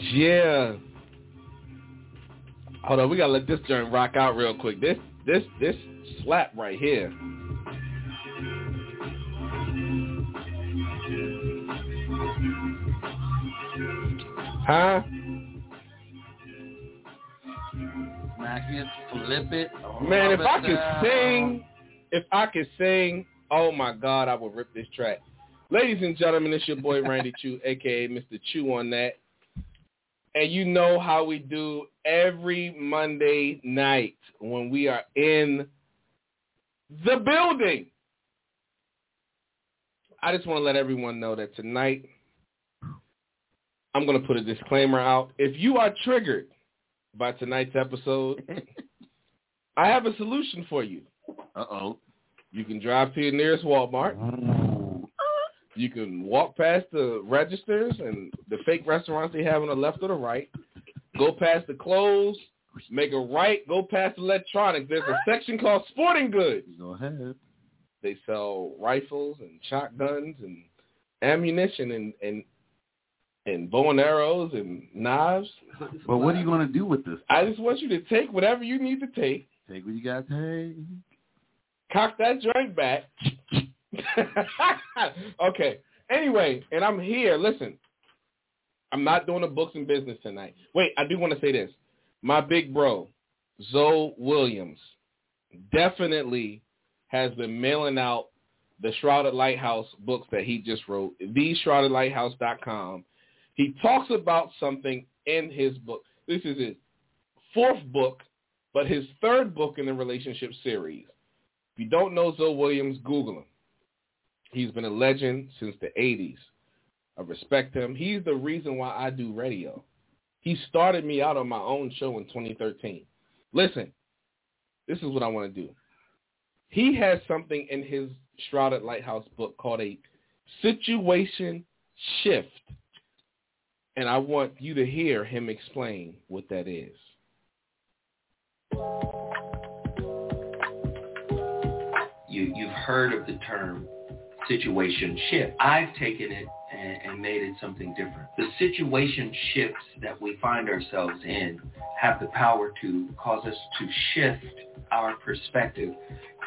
Yeah. Hold on, we gotta let this joint rock out real quick. This this this slap right here. Huh? Smack it, flip it. Man, if rub I could down. sing, if I could sing, oh my God, I would rip this track. Ladies and gentlemen, it's your boy Randy Chew, aka Mr. Chew on that. And you know how we do every Monday night when we are in the building. I just want to let everyone know that tonight I'm going to put a disclaimer out. If you are triggered by tonight's episode, I have a solution for you. Uh-oh. You can drive to your nearest Walmart. You can walk past the registers and the fake restaurants they have on the left or the right. Go past the clothes. Make a right. Go past electronics. There's a section called sporting goods. Go ahead. They sell rifles and shotguns and ammunition and and and bow and arrows and knives. But what are you going to do with this? I just want you to take whatever you need to take. Take what you got to take. cock that joint back. okay. Anyway, and I'm here. Listen, I'm not doing the books and business tonight. Wait, I do want to say this. My big bro, Zoe Williams, definitely has been mailing out the Shrouded Lighthouse books that he just wrote, theshroudedlighthouse.com. He talks about something in his book. This is his fourth book, but his third book in the relationship series. If you don't know Zoe Williams, Google him. He's been a legend since the 80s. I respect him. He's the reason why I do radio. He started me out on my own show in 2013. Listen, this is what I want to do. He has something in his Shrouded Lighthouse book called a situation shift. And I want you to hear him explain what that is. you you've heard of the term situation shift. I've taken it and, and made it something different. The situation shifts that we find ourselves in have the power to cause us to shift our perspective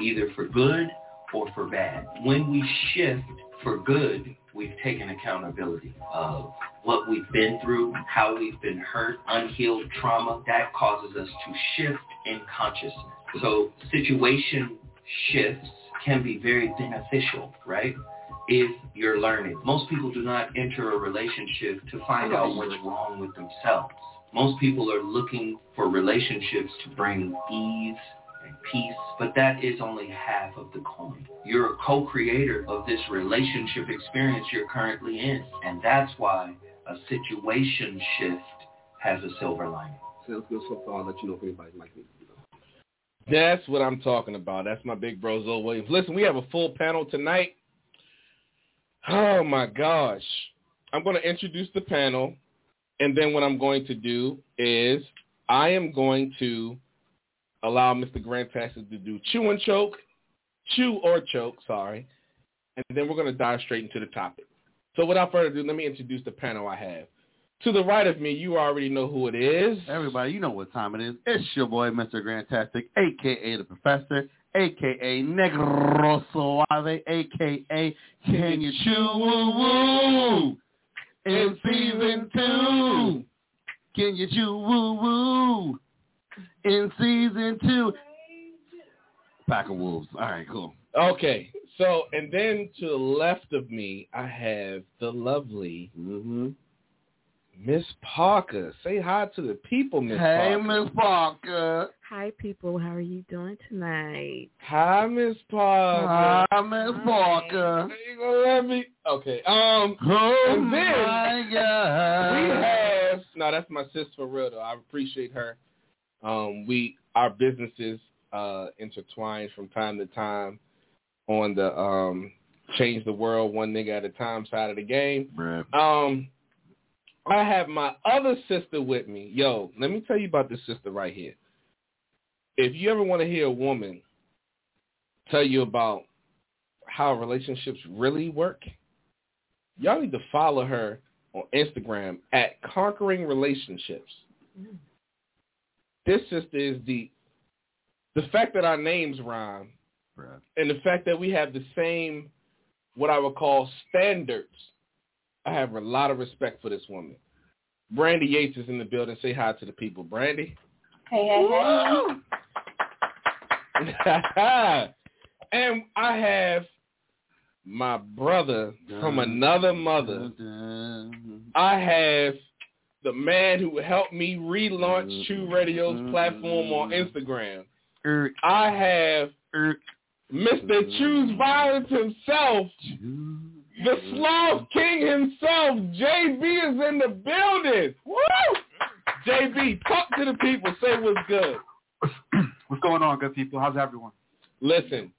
either for good or for bad. When we shift for good, we've taken accountability of what we've been through, how we've been hurt, unhealed trauma. That causes us to shift in consciousness. So situation shifts can be very beneficial, right? If you're learning. Most people do not enter a relationship to find out what's wrong with themselves. Most people are looking for relationships to bring ease and peace, but that is only half of the coin. You're a co-creator of this relationship experience you're currently in, and that's why a situation shift has a silver lining. Sounds good so far. I'll let you know if anybody might need to know. That's what I'm talking about. That's my big bro, Zoe Williams. Listen, we have a full panel tonight. Oh, my gosh. I'm going to introduce the panel, and then what I'm going to do is I am going to allow Mr. Grantastic to do chew and choke, chew or choke, sorry, and then we're going to dive straight into the topic. So without further ado, let me introduce the panel I have. To the right of me, you already know who it is. Everybody, you know what time it is. It's your boy, Mr. Grantastic, a.k.a. The Professor, a.k.a. Negro Suave, a.k.a. Can You Chew Woo Woo? In season two. Can You Chew Woo Woo? In season two. Pack of Wolves. All right, cool. Okay, so and then to the left of me, I have the lovely Mm-hmm. Miss Parker. Say hi to the people, Miss Hey, Parker. Hey, Miss Parker. Hi, people. How are you doing tonight? Hi, Miss Parker. Hi, Miss Parker. You gonna let me? Okay. Um, Oh, And then my God. we have no. That's my sis for real though. I appreciate her. Um, we our businesses uh intertwine from time to time on the um change the world one nigga at a time side of the game. Bruh. Um, I have my other sister with me. Yo, let me tell you about this sister right here. If you ever want to hear a woman tell you about how relationships really work, y'all need to follow her on Instagram at Conquering Relationships. This sister is the the fact that our names rhyme Bruh. and the fact that we have the same what I would call standards. I have a lot of respect for this woman. Brandy Yates is in the building. Say hi to the people, Brandy. Hey, hey, hey. and I have my brother from another mother. I have the man who helped me relaunch True Radio's platform on Instagram. Er, I have er, Mr. Choose Violence himself, the Sloth King himself. JB is in the building. Woo! JB, talk to the people. Say what's good. What's going on, good people? How's everyone? Listen,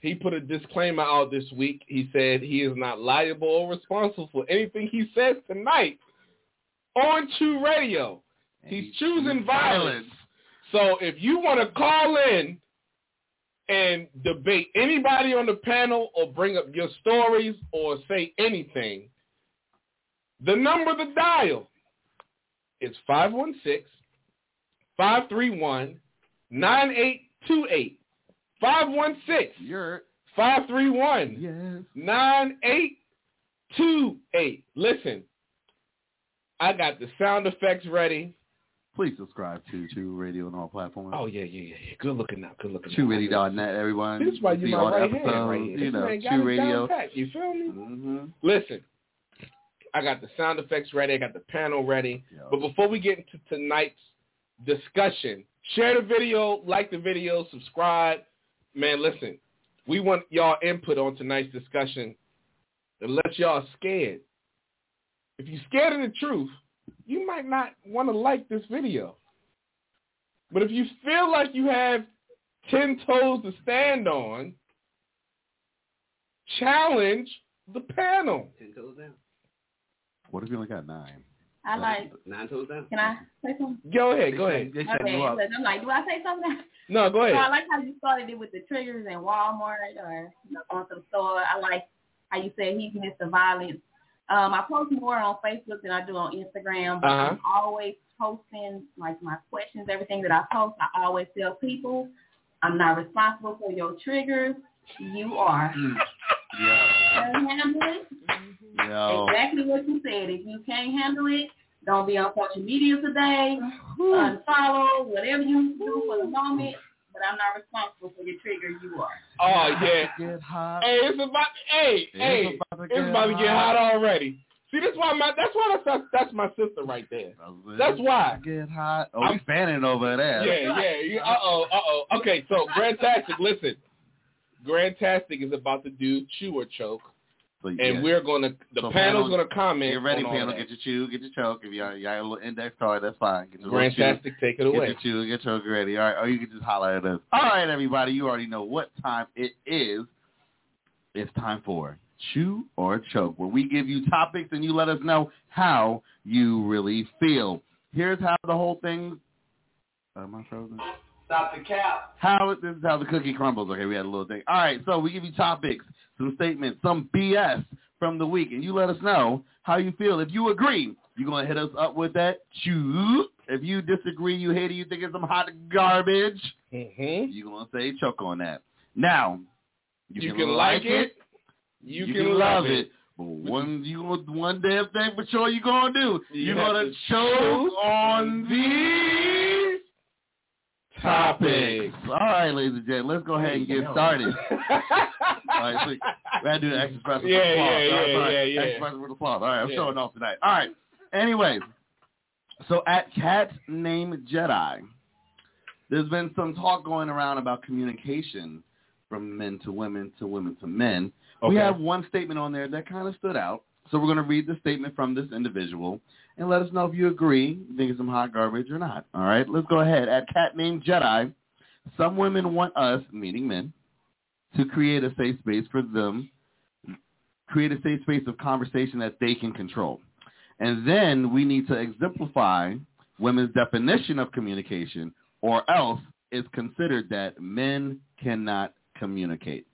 he put a disclaimer out this week. He said he is not liable or responsible for anything he says tonight on True Radio. He's choosing violence. So if you want to call in and debate anybody on the panel or bring up your stories or say anything, the number to dial is 516-531-9828. 516 You're 531 9828. Listen, I got the sound effects ready. Please subscribe to True Radio on all platforms. Oh yeah, yeah, yeah. Good looking out. Good looking. out. TrueRadio.net, everyone. This is why you my all right hand right here. You know, Radio. pat. You feel me? Mm-hmm. Listen, I got the sound effects ready. I got the panel ready. But before we get into tonight's discussion, share the video, like the video, subscribe. Man, listen, we want y'all input on tonight's discussion unless y'all are scared. If you're scared of the truth, you might not want to like this video. But if you feel like you have 10 toes to stand on, challenge the panel. Ten toes down. What if you only got nine? I like. Nine toes down. Can I say something? Go ahead, go ahead. They Okay, you up. I'm like, do I say something? No, go So I like how you started it with the triggers in Walmart or you know, on some store. I like how you said he's Mr. Violence. Um, I post more on Facebook than I do on Instagram, but I'm always posting like my questions, everything that I post. I always tell people I'm not responsible for your triggers. You are. Yeah. Can't handle it. Yo. Exactly what you said. If you can't handle it, don't be on social media today. Unfollow, whatever you do for the moment. But I'm not responsible for your trigger. You are. Oh yeah. Get hot. Hey, it's about hey, hey, about to it's about to get hot already. See, that's why my that's why that's that's my sister right there. That's why. Get hot. Oh, I'm- we fanning over there. Yeah, yeah. yeah. Uh oh, uh oh. Okay, so Grandtastic, listen. Grandtastic is about to do chew or choke, So, and yeah. we're gonna the So panel's panel- gonna comment. Get ready, panel. Get your chew, get your choke. If you got, you got a little index card, that's fine. Get your little chew. Take it Get away. your chew, get your choke ready. All right, or you can just holler at us. All right, everybody, you already know what time it is. It's time for chew or choke, where we give you topics and you let us know how you really feel. Here's how the whole thing. Am I frozen? Stop the cap. How this is how the cookie crumbles. Okay, we had a little thing. All right, so we give you topics, some statements, some BS from the week, and you let us know how you feel. If you agree, you're gonna hit us up with that chew. If you disagree, you hate it, you think it's some hot garbage, Mm-hmm. you're gonna say choke on that. Now, You, can, like it. You, can, love it. But one you one damn thing for sure you're gonna do. You You're have gonna to choke on these topics. All right, ladies and gentlemen, let's go ahead and get started. All right, so we gotta do the exercise with Yeah, yeah, right, yeah, right, yeah, yeah. Exercise with applause. All right, I'm Yeah. showing off tonight. All right. Anyways, so at Cat Named Jedi, there's been some talk going around about communication from men to women to women to men. We have one statement on there that kind of stood out. So we're going to read the statement from this individual and let us know if you agree, you think it's some hot garbage or not. All right, let's go ahead. At Cat Named Jedi, some women want us, meaning men, to create a safe space for them, create a safe space of conversation that they can control. And then we need to exemplify women's definition of communication, or else it's considered that men cannot communicate.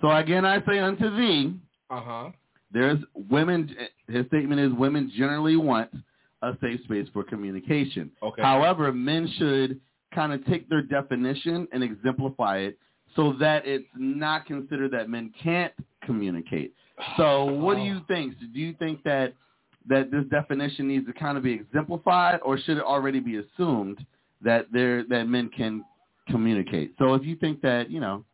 So again, I say unto thee, Uh huh. There's women. His statement is women generally want a safe space for communication. Okay. However, men should kind of take their definition and exemplify it so that it's not considered that men can't communicate. So, what do you oh. think? Do you think that that this definition needs to kind of be exemplified, or should it already be assumed that there that men can communicate? So, if you think that you know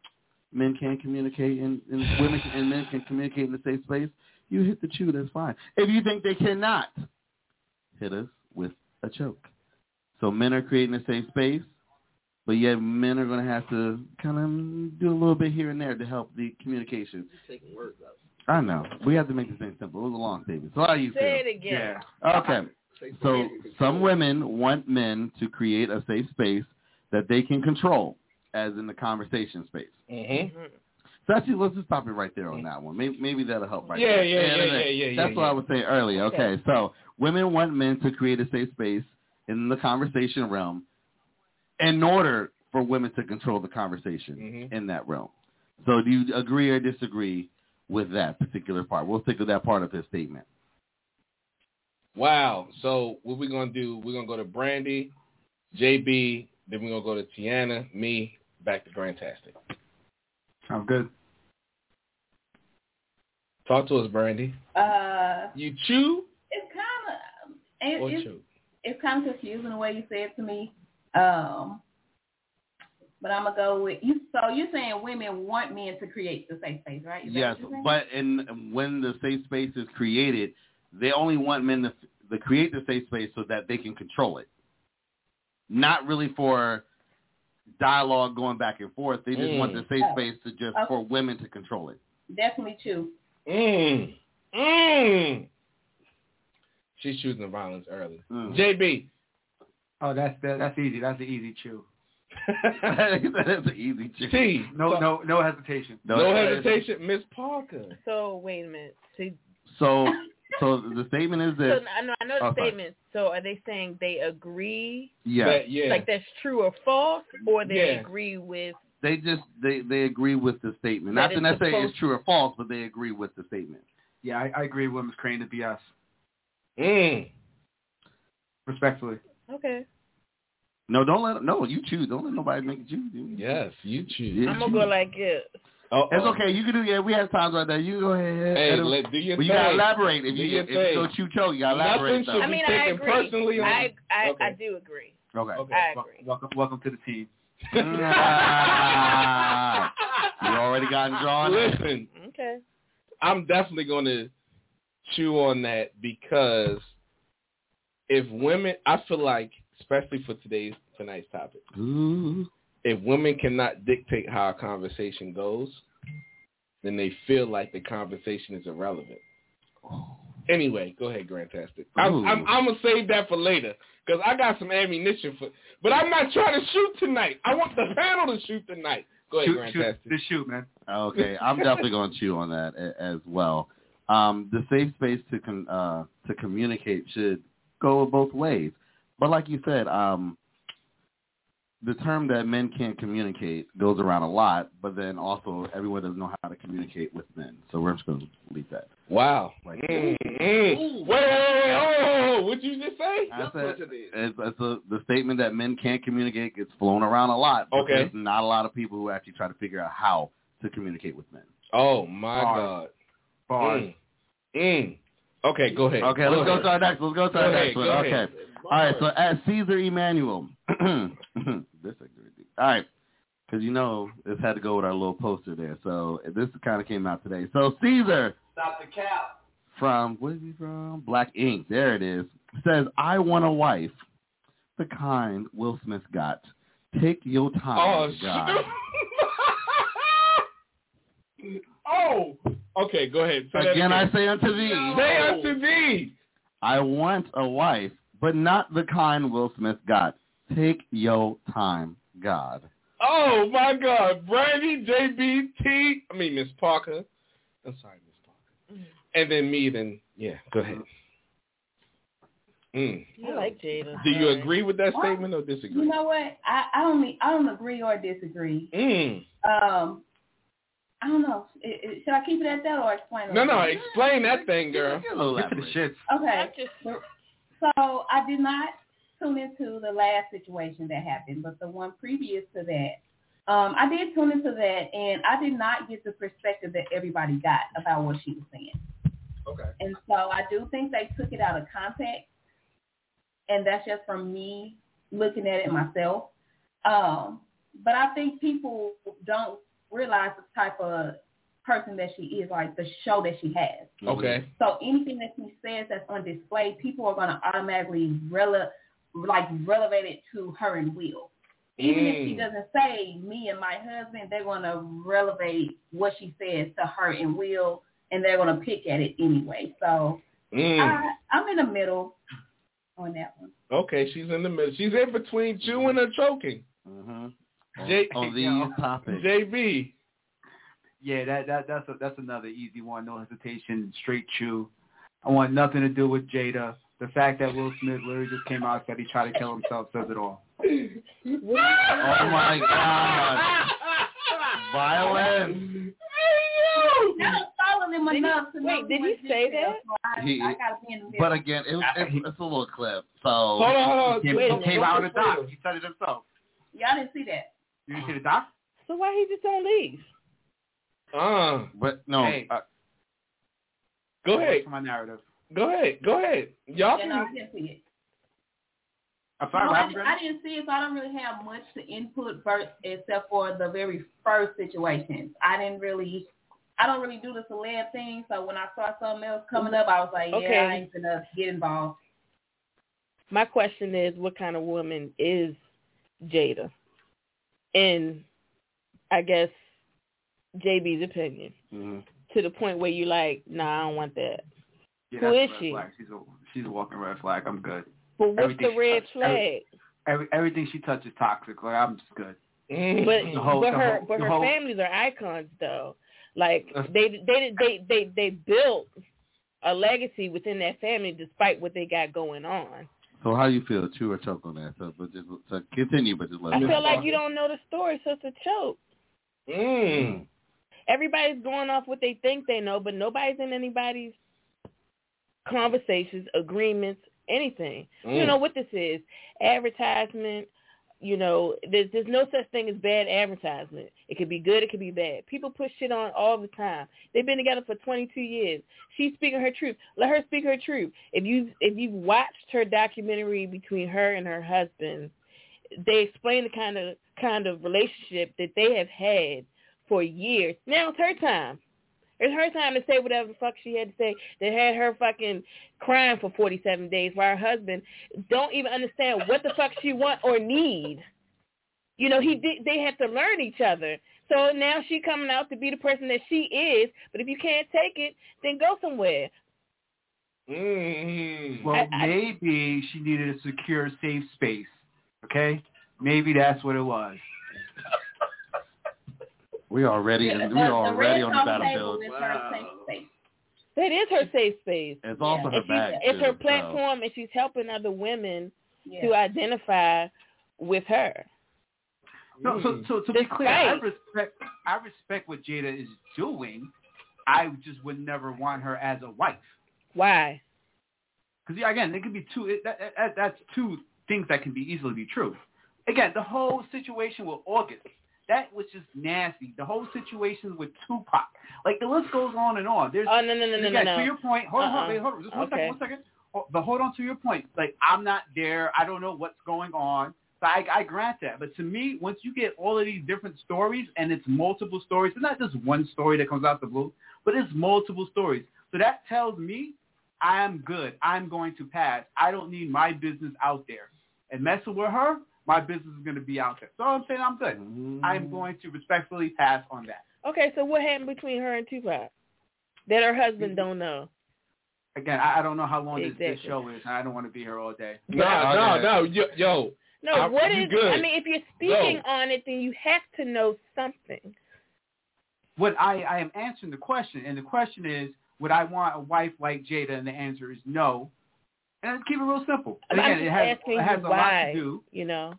men can communicate and, and women can, and men can communicate in a safe space, you hit the chew. That's fine. If you think they cannot, hit us with a choke. So men are creating a safe space, but yet men are going to have to kind of do a little bit here and there to help the communication. taking words out. I know. We have to make this thing simple. It was a long statement. So how do you feel? Say it again. Yeah. Okay. So something you can some women want men to create a safe space that they can control, as in the conversation space. Mm-hmm. So actually, let's just stop it right there on that one. Maybe, maybe that'll help right Yeah, there. yeah, yeah, And yeah, yeah, That's yeah, what yeah. I was saying earlier. Okay. Okay. so women want men to create a safe space in the conversation realm in order for women to control the conversation Mhm. in that realm. So do you agree or disagree with that particular part? We'll stick with that part of his statement. Wow. So what we're gonna do? We're gonna go to Brandy, JB, then we're gonna go to Tiana, me, back to Grandtastic. Sounds good. Talk to us, Brandy. Uh, You chew it's kind of it, or it's chew? it's kind of confusing the way you said it to me. Um, but I'm gonna go with you. So you're saying women want men to create the safe space, right? Is Yes, what you're saying? but in when the safe space is created, they only want men to, to create the safe space so that they can control it. Not really for dialogue going back and forth. They just want the Mm. safe Oh. space to just Okay. for women to control it. definitely true. Mm. Mm. She's choosing violence early. Mm. JB. Oh, that's that, that's easy. That's the easy chew. That's an easy chick. T. No, no, no hesitation. No, hesitation, Miss Parker. So wait a minute. So, So, so the statement is so. I know I know the Oh, sorry. statement. So are they saying they agree, Yeah, That- yeah. like that's true or false, or they Yeah. agree with? they just they they agree with the statement. Not to it's necessarily it's true or false, but they agree with the statement. Yeah, I, I agree. Women's creating the BS. mm. Respectfully. Okay, No, don't let no. You choose. Don't let nobody make you. you Yes, you choose. Yeah. I'm gonna go like this. Oh, It's okay. You can do. Yeah, we have times like that. You go ahead. Hey, It'll- let, do your but you gotta elaborate. If Do you your if you thing. go chew choke, you gotta Nothing elaborate. should though. I be mean, I taken agree. personally on- I I, Okay. I do agree. Okay. Okay. I agree. Welcome, welcome to the team. You already gotten drawn. Listen, Okay. I'm definitely going to chew on that because if women, I feel like, especially for today's tonight's topic, Ooh. If women cannot dictate how a conversation goes, then they feel like the conversation is irrelevant. Anyway, go ahead, Grandtastic. I'm, I'm, I'm gonna save that for later because I got some ammunition for. But I'm not trying to shoot tonight. I want the panel to shoot tonight. Go ahead, Shoot, shoot, Grandtastic. just shoot, man. Okay, I'm definitely going to chew on that as well. Um, the safe space to con- uh, to communicate should go both ways. But like you said, um, the term that men can't communicate goes around a lot, but then also everyone doesn't know how to communicate with men. So we're just going to leave that. Wow. Like- Mm, mm. Wait, wait, wait. Oh, what'd you just say? I That's said, it is. it's, it's a, the statement that men can't communicate gets flown around a lot. but Okay. There's not a lot of people who actually try to figure out how to communicate with men. Oh my Bars. God. Bars. Mm. Mm. Okay, go ahead. Okay, let's go to our next. Let's go to Go our ahead, next one. Okay. ahead. All right. So at Ceaser Emanuel, this is good. All right, because you know this had to go with our little poster there. So this kind of came out today. So Caesar Stop the cap. from where is he from? Black Ink. There it is. Says I want a wife, the kind Will Smith got. Take your Oh, time, God. shoot. oh. Okay, go ahead. Say that Again, I say unto thee, Say unto thee. I want a wife, but not the kind Will Smith got. Take your time, God. Oh my God, Brandy, JBT. I mean Miss Parker. I'm sorry, Miss Parker. And then me. Then yeah, go ahead. Mm. I like Jada. Do you agree with that What? statement or disagree? You know what? I, I don't mean I don't agree or disagree. Mm. Um, I don't know. It, it, should I keep it at that or explain? No, little no, bit? explain that thing, girl. Get a little Get to the elaborate. shits. Okay. So I did not tune into the last situation that happened, but the one previous to that, um, I did tune into that, and I did not get the perspective that everybody got about what she was saying. Okay. And so I do think they took it out of context, and that's just from me looking at it myself. Um, but I think people don't realize the type of person that she is, like the show that she has. Okay. So anything that she says that's on display, people are going to automatically rele- like relevate it to her and Will. Even if she Mm. doesn't say me and my husband, they're going to relevate what she says to her and Will, and they're going to pick at it anyway. So Mm. I, I'm in the middle on that one. Okay, she's in the middle. She's in between chewing and choking. Mhm. On, J- on these Yo. topics. JB. Yeah, that that that's a, that's another easy one. No hesitation, straight chew. I want nothing to do with Jada. The fact that Will Smith literally just came out and said he tried to kill himself says it all. Oh my God. Violence. I don't follow them Did he- enough to know wait, did he say that? so I, He- I got to be in the middle. But again, it was, it, it's a little clip. So Hold on, hold on. He, Wait he came minute. out of the doc. He said it himself. Y'all didn't see that. You didn't see the doc? so why he just don't leave? Uh, But no, Hey. uh, go ahead. For my narrative. Go ahead. Go ahead. Y'all Yeah, no, I can. didn't see it. I'm sorry, No, I, happened, di- I didn't see it, so I don't really have much to input first, except for the very first situation. I didn't really, I don't really do the celeb thing. So when I saw something else coming up, I was like, yeah, Okay. I ain't gonna get involved. My question is, what kind of woman is Jada? In, I guess, JB's opinion, mhm. to the point where you like, nah, I don't want that. Yeah, Who that's a is red she? Flag. She's a she's a walking red flag. I'm good. But what's Everything the red touched- flag? every- Every, everything she touches toxic. Like I'm just good. Mm. But whole- but her whole- but her whole- families are icons though. Like That's- they they they they they built a legacy within that family despite what they got going on. So how do you feel? Chew or choke on that? So, but just so continue, but just let I feel like you don't know the story, so it's a choke. Mm. Everybody's going off what they think they know, but nobody's in anybody's conversations, agreements, anything. You Mm. know what this is? Advertisement. You know, there's there's no such thing as bad advertisement. It could be good, it could be bad. People put shit on all the time. They've been together for 22 years. She's speaking her truth. Let her speak her truth. If you if you've watched her documentary between her and her husband, they explain the kind of kind of relationship that they have had for years. Now it's her time. It's her time to say whatever the fuck she had to say. That had her fucking crying for 47 days while her husband don't even understand what the fuck she want or need. You know, he did, they have to learn each other. So now she coming out to be the person that she is. But if you can't take it, then go somewhere. Mm. Well, I- I- maybe she needed a secure, safe space. Okay, maybe that's what it was. We are already The- we the- already the on the red battlefield. is her safe. That is her safe space. It's also Yeah. her If she's, bag. it's too, her so. platform, and she's helping other women Yeah. to identify with her. No, so so to be clear, I respect I respect what Jada is doing. I just would never want her as a wife. Why? Because yeah, again, it could be two. It, that, that, that's two things that can be easily be true. Again, the whole situation with August, that was just nasty. The whole situation with Tupac, like the list goes on and on. There's Oh no no no no again, no to your point, hold on, hold Uh-uh. on, wait, hold on, just one second, Okay. one second. Ho- But hold on to your point. Like I'm not there. I don't know what's going on. So I, I grant that. But to me, once you get all of these different stories and it's multiple stories, it's not just one story that comes out the blue, but it's multiple stories. So that tells me I'm good. I'm going to pass. I don't need my business out there. And messing with her, my business is going to be out there. So I'm saying I'm good. Mm. I'm going to respectfully pass on that. Okay, so what happened between her and Tupac that her Mm-hmm. husband don't know? Again, I, I don't know how long this, this show is. and I don't want to be here all day. No, no, no. Yo, yo. No, I- what you is? good. I mean, if you're speaking No. on it, then you have to know something. What I, I am answering the question, and the question is, would I want a wife like Jada? And the answer is no. And keep it real simple. And I'm again, just it has, asking it has you a lot why. to do. You know,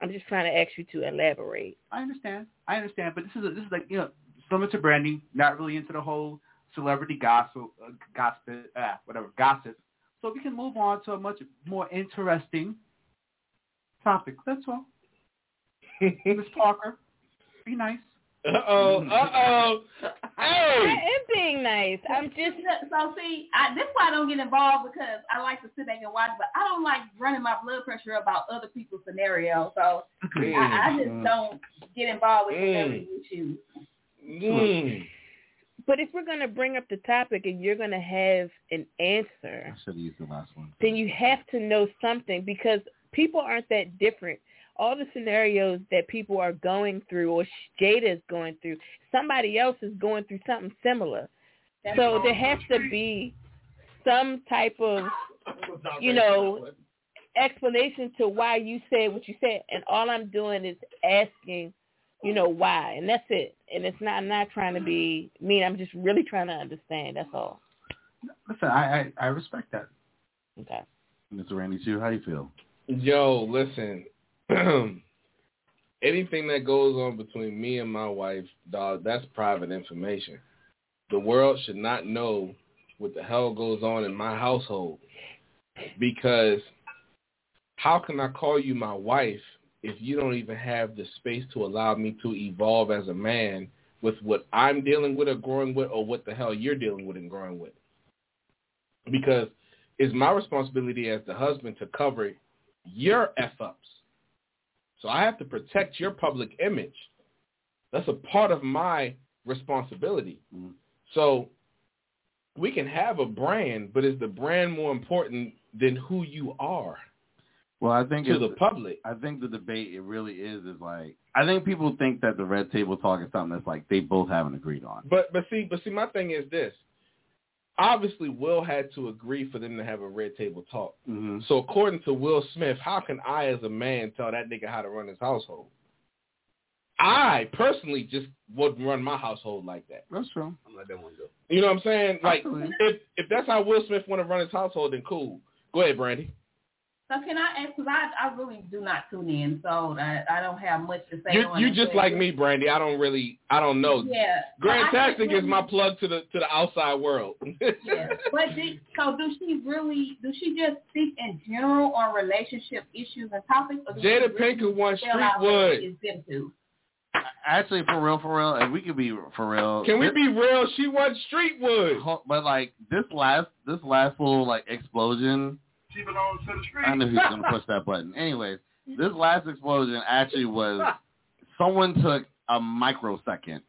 I'm just trying to ask you to elaborate. I understand. I understand. But this is a, this is like you know similar to Brandy, not really into the whole celebrity gossip, uh, gossip, uh, whatever, gossip. So we can move on to a much more interesting topic. That's all. Miss Parker, be nice. Uh-oh, uh-oh. Hey! I am being nice. I'm just so see. I, this is why I don't get involved because I like to sit back and watch, but I don't like running my blood pressure about other people's scenarios. So Mm. I, I just Mm. don't get involved with Mm. celebrity issues. Mm. but if we're gonna bring up the topic and you're gonna have an answer, I should have used the last one. then you have to know something because people aren't that different. All the scenarios that people are going through or Jada is going through, somebody else is going through something similar. That's So there has to be some type of, you know, explanation to why you said what you said. And all I'm doing is asking, you know, why. And that's it. And it's not, I'm not trying to be mean. I'm just really trying to understand. That's all. Listen, I, I, I respect that. Okay. Mr. Randy Chew, how do you feel? Yo, listen. Anything that goes on between me and my wife, dog, that's private information. The world should not know what the hell goes on in my household. Because how can I call you my wife if you don't even have the space to allow me to evolve as a man with what I'm dealing with or growing with or what the hell you're dealing with and growing with? Because it's my responsibility as the husband to cover your F-ups. So I have to protect your public image. That's a part of my responsibility. Mhm. So we can have a brand, but is the brand more important than who you are Well, I think to the public? I think the debate it really is is like I think people think that the red table talk is something that's like they both haven't agreed on. But but see but see my thing is this. Obviously Will had to agree for them to have a red table talk. Mm-hmm. So according to Will Smith, how can I as a man tell that nigga how to run his household? I personally just wouldn't run my household like that. That's true. I'm like that one though. You know what I'm saying? Like Absolutely. if if that's how Will Smith want to run his household, then cool. Go ahead, Brandy. So can I ask? Because I, I really do not tune in, so I, I don't have much to say. You on you it. just like me, Brandy. I don't really I don't know. Yeah. Grand Tastic is my plug to the to the outside world. Yeah. But do, so do she really? Do she just speak in general on relationship issues and topics? Or Jada really Pinkett won spell out Streetwood. Is them to? Actually, for real, for real, if we could be for real, Can we this- be real? She won Streetwood. ho- But like this last, this last little like explosion. She belongs to the street. I knew he was gonna push that button. Anyways, this last explosion actually was someone took a microsecond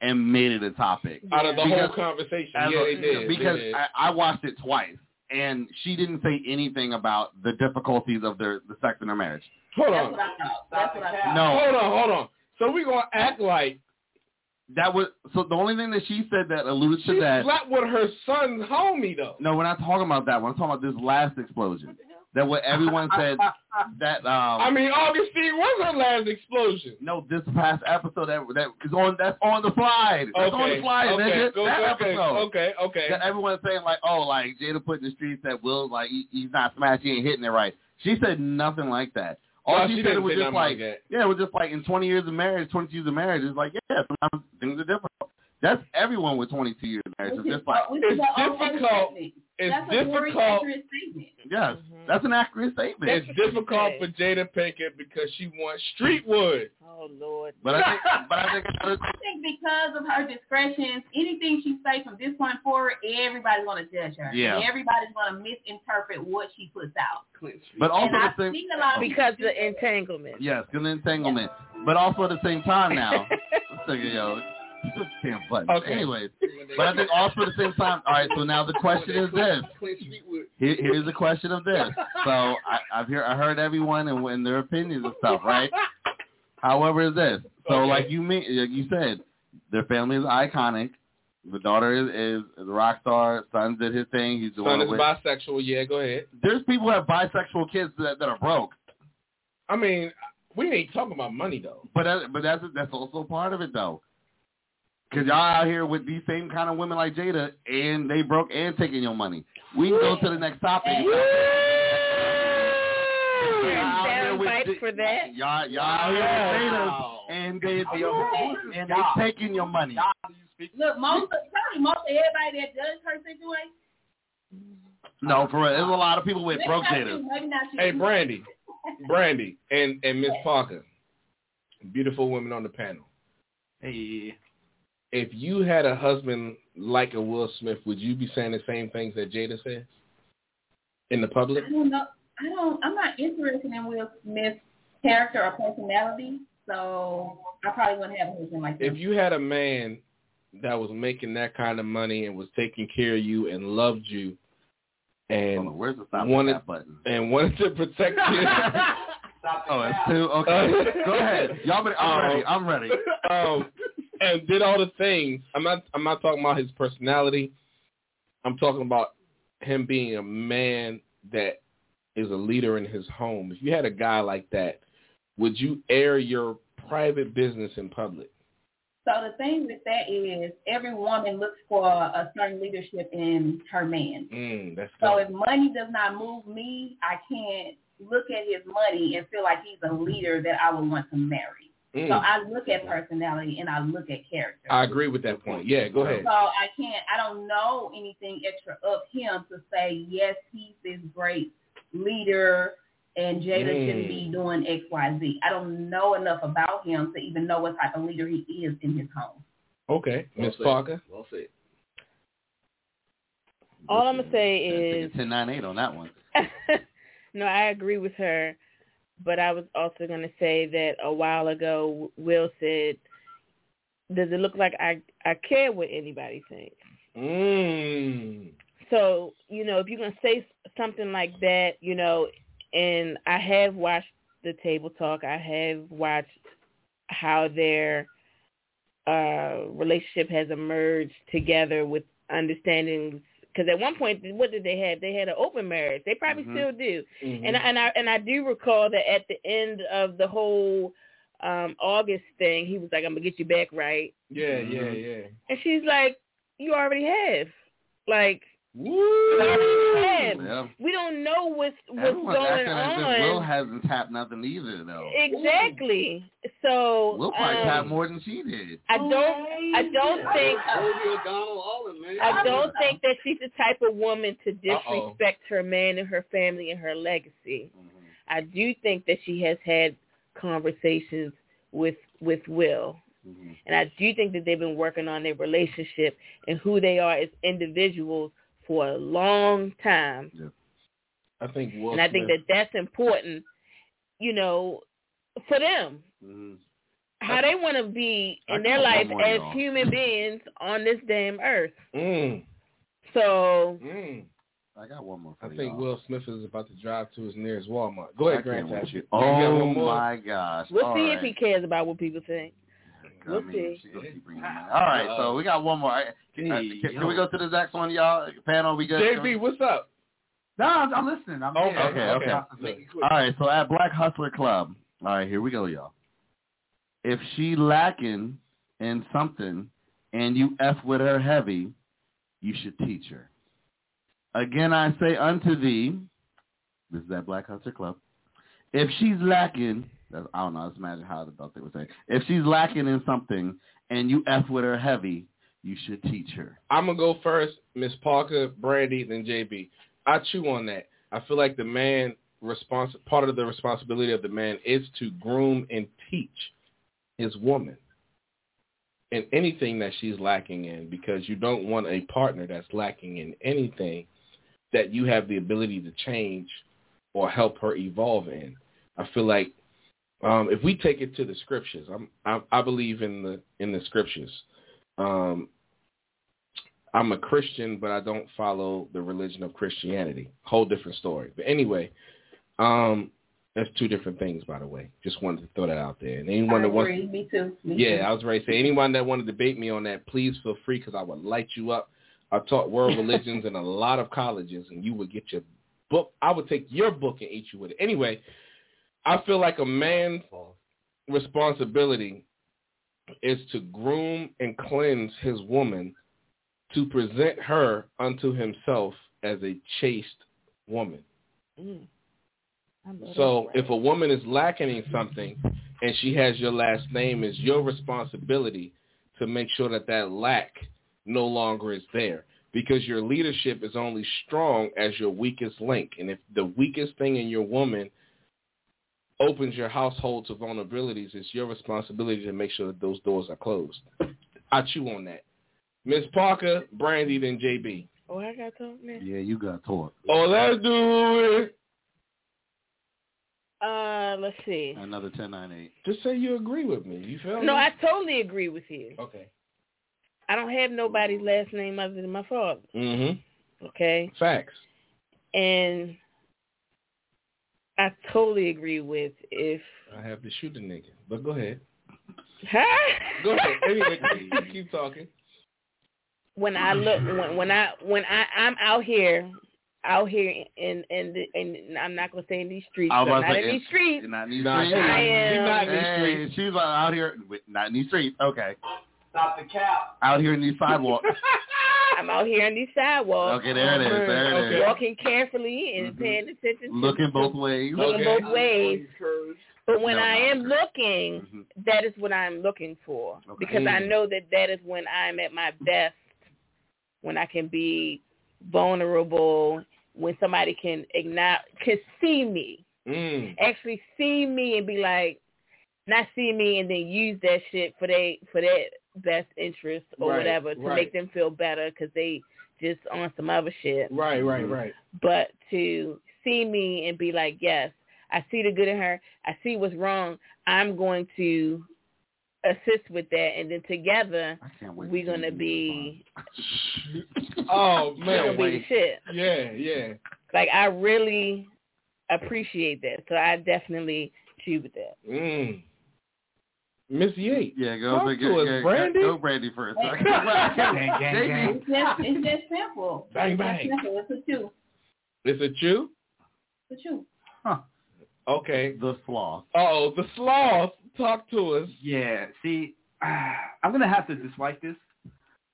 and made it a topic. Out of the Because- whole conversation. Yeah, a- they did. Because they did. I, I watched it twice, and she didn't say anything about the difficulties of their the sex in their marriage. hold That's on. what I thought. That's what I thought. No. Hold on, hold on. So we're gonna act like That was so. The only thing that she said that alluded she to that. She slept with her son's homie though. No, we're not talking about that one. I'm talking about this last explosion. That what everyone said that um I mean, Augustine was her last explosion. no this past episode that that is on that's on the slide. That's on the Okay, slide. okay, nigga. go- that okay, episode. okay, okay. That everyone's saying like, oh, like Jada put in the streets that Will like he, he's not smashed, he ain't hitting it right. She said nothing like that. All No, she, she said was just like like, yeah, it was just like in 20 years of marriage, 22 years of marriage, it's like, yeah, sometimes things are difficult. That's everyone with 22 years of marriage. It's just like, it's difficult. It's That's a very difficult. accurate statement. yes, mm-hmm. that's an accurate statement. It's difficult for Jada Pinkett because she wants Streetwood. Oh Lord. But I think, but I think I think because of her discretions, anything she says from this point forward, everybody's going to judge her. Yeah. And everybody's going to misinterpret what she puts out. But also and the same, seen a lot of Because the entanglement. yes, an entanglement. But also at the same time now, let's take it, yo, this damn button. Okay. Anyways, but I think also at the same time. All right, so now the question is this. Here, here's the question of this. So I, I've heard I heard everyone and, and their opinions and stuff, right? However, is this. So Okay. like you mean, like you said, their family is iconic. The daughter is, is a rock star. Son did his thing. He's the Son one is with. bisexual. Yeah, go ahead. There's people who have bisexual kids that, that are broke. I mean, we ain't talking about money though. But that, but that's that's also part of it though. Cause y'all out here with these same kind of women like Jada, and they broke and taking your money. We can go to the next topic. Y'all out here with Soundbite J- for that. Y'all, y'all out here with Jada and they your, and they taking your money. Look, most of, probably most of everybody that does her situation. No, for real. There's a lot of people with Maybe broke not daters. you, maybe not you. Hey, Brandy, Brandy, and and Miss Parker, beautiful women on the panel. Hey, If you had a husband like a Will Smith, would you be saying the same things that Jada says in the public? I don't know. I don't. I'm not interested in Will Smith's character or personality, so I probably wouldn't have a husband like that. If you had a man that was making that kind of money and was taking care of you and loved you Hold on, and where's the stop wanted that button? and wanted to protect you. Oh, it's two. Okay, go ahead. Y'all, been, I'm ready. I'm ready. um, and did all the things. I'm not. I'm not talking about his personality. I'm talking about him being a man that is a leader in his home. If you had a guy like that, would you air your private business in public? So the thing with that is every woman looks for a certain leadership in her man. Mm, that's So if money does not move me, I can't look at his money and feel like he's a leader that I would want to marry. Mm, So I look at personality and I look at character. I agree with that point. Yeah, go ahead. So I can't, I don't know anything extra of him to say, yes, he's this great leader and Jada shouldn't Mm. be doing X, Y, Z. I don't know enough about him to even know what type of leader he is in his home. Okay, Well Miss said. Parker. Well said. All I'm gonna say is, ten nine eight on that one. no, I agree with her, but I was also gonna say that a while ago, Will said, "Does it look like I I care what anybody thinks?" Mm. So you know, if you're gonna say something like that, you know, and I have watched the table talk, I have watched how their uh relationship has emerged together with understandings. Because at one point, what did they have? They had an open marriage. They probably Mhm. still do. Mhm. And and I and I do recall that at the end of the whole um August thing, he was like, "I'm gonna get you back right," yeah, yeah, yeah. and she's like, "You already have." Like, Woo! you already have. Yeah. We don't know what's what's Everyone's going acting as if Will hasn't tapped nothing either, though. Exactly. So Will probably um, tapped more than she did. I don't. I don't think. Olivia O'Donnell, all of man. I don't think that she's the type of woman to Uh-oh. disrespect her man and her family and her legacy. I do think that she has had conversations with with Will. Mhm. And I do think that they've been working on their relationship and who they are as individuals for a long time. I think Will and I think that that's important, you know, for them. Mhm. How they want to be I in their life as y'all. human beings on this damn earth. Mm, So mm. I got one more. For I think y'all. Will Smith is about to drive to his nearest Walmart. Go ahead, Grant. with you. You got Oh one more? my gosh! we'll All see right. if he cares about what people think. I We'll mean, see. she gonna keep bringing them out. All right, so we got one more. Can, uh, Hey, can, can we go to the next one, y'all? Panel, we good? Can we- JB, what's up? no, I'm, I'm listening. I'm Okay, yeah, okay, okay. listening. Make it quick. All right, so at Black Hustler Club, all right, here we go, y'all. If she lacking in something and you F with her heavy, you should teach her. Again, I say unto thee, this is at Black Hustler Club, if she's lacking, that's- I don't know, let's imagine how the adult they would say, if she's lacking in something and you F with her heavy, you should teach her. I'm gonna go first, Miss Parker, Brandy, then JB. I chew on that. I feel like the man respons- part of the responsibility of the man is to groom and teach his woman in anything that she's lacking in because you don't want a partner that's lacking in anything that you have the ability to change or help her evolve in. I feel like um, if we take it to the scriptures, I'm, I, I believe in the in the scriptures. Um, I'm a Christian, but I don't follow the religion of Christianity. Whole different story. But anyway, um, that's two different things, by the way. Just wanted to throw that out there. And anyone I that wants. Me too. Me yeah, too. I was ready to say anyone that want to debate me on that, please feel free because I would light you up. I taught world religions in a lot of colleges, and you would get your book. I would take your book and eat you with it. Anyway, I feel like a man's responsibility is to groom and cleanse his woman to present her unto himself as a chaste woman. Mm. So if a woman is lacking in something, and she has your last name, it's your responsibility to make sure that that lack no longer is there because your leadership is only strong as your weakest link. And if the weakest thing in your woman opens your household to vulnerabilities, it's your responsibility to make sure that those doors are closed. I chew on that. Miss Parker, Brandy, then JB. Oh, I got talk now. Yeah, you got taught. Oh, let's do it. Uh, let's see. Another ten nine eight. Just say you agree with me. You feel me? No, I totally agree with you. Okay. I don't have nobody's last name other than my father. Mm-hmm. Okay. Facts. And I totally agree with if. I have to shoot a nigga, but go ahead. Huh? Go ahead. Anyway, keep, keep talking. When I look, when when I when I I'm out here, out here in in the, and I'm not gonna say in these streets. I was I'm not to in these streets. Not in these Nah, streets. she- I she's am- not in these Hey, streets. she's uh, out here, with- not in these streets. Okay, Stop the cap. out here in these sidewalks. I'm out here on these sidewalks. okay, there it is. There it is. Okay. Walking carefully and Mhm. paying attention. Looking both ways. Looking Okay. both ways. But when No, I am okay. looking, Mhm. that is what I'm looking for Okay. because I know that that is when I'm at my best, when I can be vulnerable, when somebody can acknowledge, can see me, Mm. actually see me and be like, not see me and then use that shit for they for their best interest or Right, whatever to right. make them feel better because they just on some other shit Right, right, right. but to see me and be like, yes, I see the good in her. I see what's wrong. I'm going to assist with that, and then together I can't wait. we're gonna be Oh we're gonna man. be the shit. Yeah, yeah. Like I really appreciate that, so I definitely choose with that. Mm. Miss Yates. Yeah, go, Talk go, to go, us, go, Brandy. go Brandy first. Gang, gang, gang. It's just, it's just simple. Bang, it's bang. Just simple. It's a chew. It's a chew. It's a chew. Okay. The sloth. Oh, the sloth. Talk to us. Yeah. See, I'm gonna have to dislike this.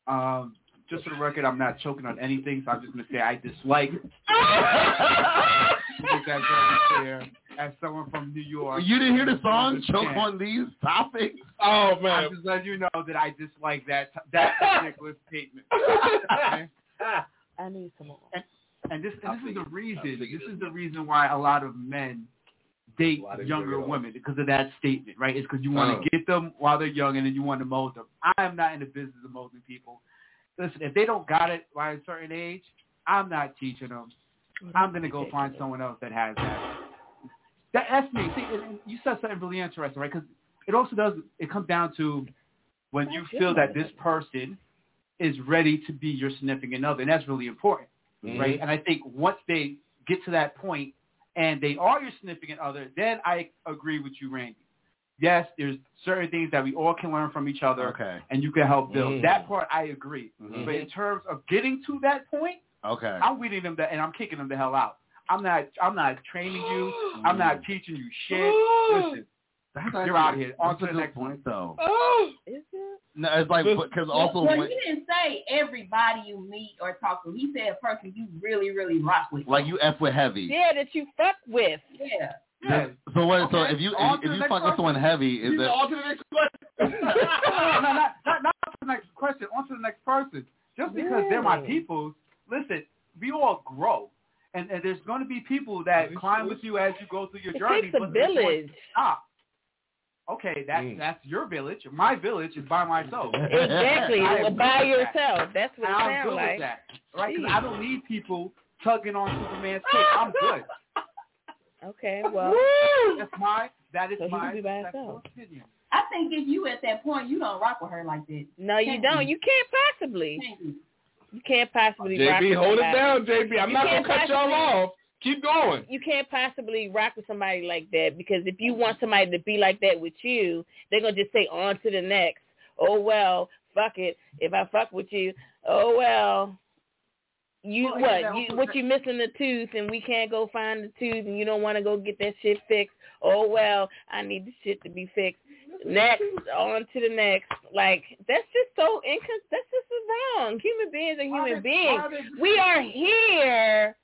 Um, just for the record, I'm not choking on anything, so I'm just gonna say I dislike. Because that's very fair. As someone from New York, You didn't hear the song "Choke on These Topics"? Oh man! I'm just letting you know that I dislike that that particular statement. Okay? I need some more. And this, and this is the reason. This this is the reason why a lot of men date Why younger bring women because of that statement, right? It's because you want Oh. to get them while they're young and then you want to mold them. I am not in the business of molding people. Listen, if they don't got it by a certain age, I'm not teaching them. I'm gonna go find someone else that has that. That that's me. See, and you said something really interesting, right? Because it also does. It comes down to when you feel that this person is ready to be your significant other, and that's really important, Mhm. right? And I think once they get to that point and they are your significant other, then I agree with you, Randy. Yes, there's certain things that we all can learn from each other, Okay. and you can help build. Mhm. That part I agree. Mhm. But in terms of getting to that point, Okay. I'm weeding them the, and I'm kicking them the hell out. I'm not. I'm not training you. I'm not teaching you shit. Listen, That's you're out here. On to the next point, though. Oh. Is it? No, it's like because also well, when, you didn't say everybody you meet or talk to. He said a person you really, really rock with. like you f with heavy. Yeah, that you fuck with. Yeah. yeah. So what? So if you if, if you next fuck with someone heavy, is Please it? On to the next question. no, no, not, not, not the next question. On to the next person. Just because they're my Really? people, listen, we all grow. And, and there's going to be people that It's climb true. with you as you go through your It journey. takes a but they're going village. stop. Okay, that, Mm. that's your village. My village is by myself. Exactly. I by with that. yourself. That's what it I'm sounds like. with that, right? Because I don't need people tugging on Superman's cape. I'm good. Okay, well, That's my that is So he my can be by respectful himself. opinion. I think if you at that point, you don't rock with her like that. no, you don't. You can't possibly. Thank you. You can't possibly rock JB, with hold it somebody. down, JB. I'm You not gonna can't cut y'all off. Keep going. You can't possibly rock with somebody like that because if you want somebody to be like that with you, they're gonna just say on to the next. Oh well, fuck it. If I fuck with you, oh well. You Well, what? yeah, You what? You missing the tooth and we can't go find the tooth and you don't want to go get that shit fixed. Oh well, I need the shit to be fixed. Next, on to the next. Like that's just so incon. That's just wrong. Human beings are human they- beings. why We are here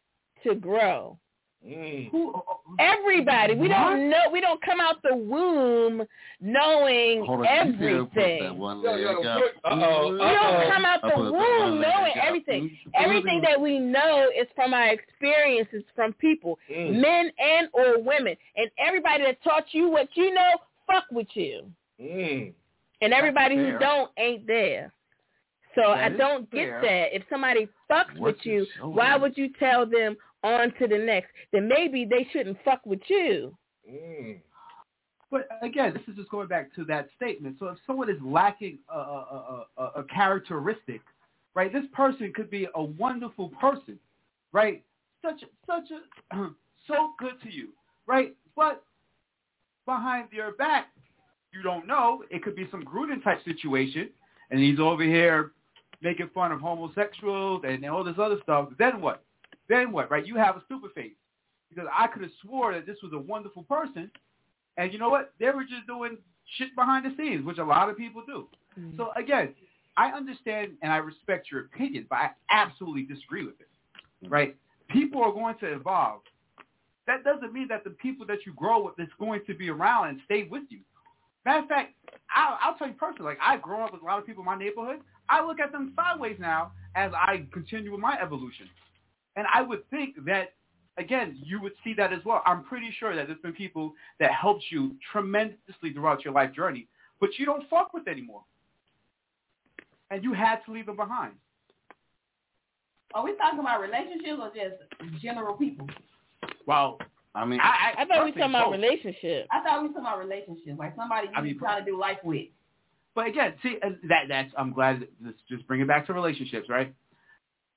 to grow. Mm. Who? oh, Everybody. We What? don't know. We don't come out the womb knowing Hold on, you still put that everything. Yo, yo, put- uh-oh, We uh-oh. don't come out the put that one womb knowing everything. Everything that we know is from our experiences from people, Mm. men and or women. And everybody that taught you what you know, fuck with you. Mm. And everybody who don't ain't there. So That I don't fair. get that. If somebody fucks What's with you, your shoulder? why would you tell them on to the next? Then maybe they shouldn't fuck with you. Mm. But again, this is just going back to that statement. So if someone is lacking a, a, a, a, a characteristic, right? This person could be a wonderful person, right? Such such a so good to you, right? But behind their back, you don't know. It could be some Gruden type situation, and he's over here making fun of homosexuals and all this other stuff. Then what? Then what? Right? You have a stupid face because I could have swore that this was a wonderful person, and you know what? They were just doing shit behind the scenes, which a lot of people do. Mm. So again, I understand and I respect your opinion, but I absolutely disagree with it. Mm. Right? People are going to evolve. That doesn't mean that the people that you grow with is going to be around and stay with you. Matter of fact, I'll, I'll tell you personally, like I've grown up with a lot of people in my neighborhood. I look at them sideways now as I continue with my evolution. And I would think that, again, you would see that as well. I'm pretty sure that there's been people that helped you tremendously throughout your life journey, but you don't fuck with anymore. And you had to leave them behind. Are we talking about relationships or just general people? Well, I mean, I, I thought we were talking about both. relationships. I thought we were talking about relationships, like somebody you I mean, trying to do life with. But again, see that that's I'm glad. That, let's just bring it back to relationships, right?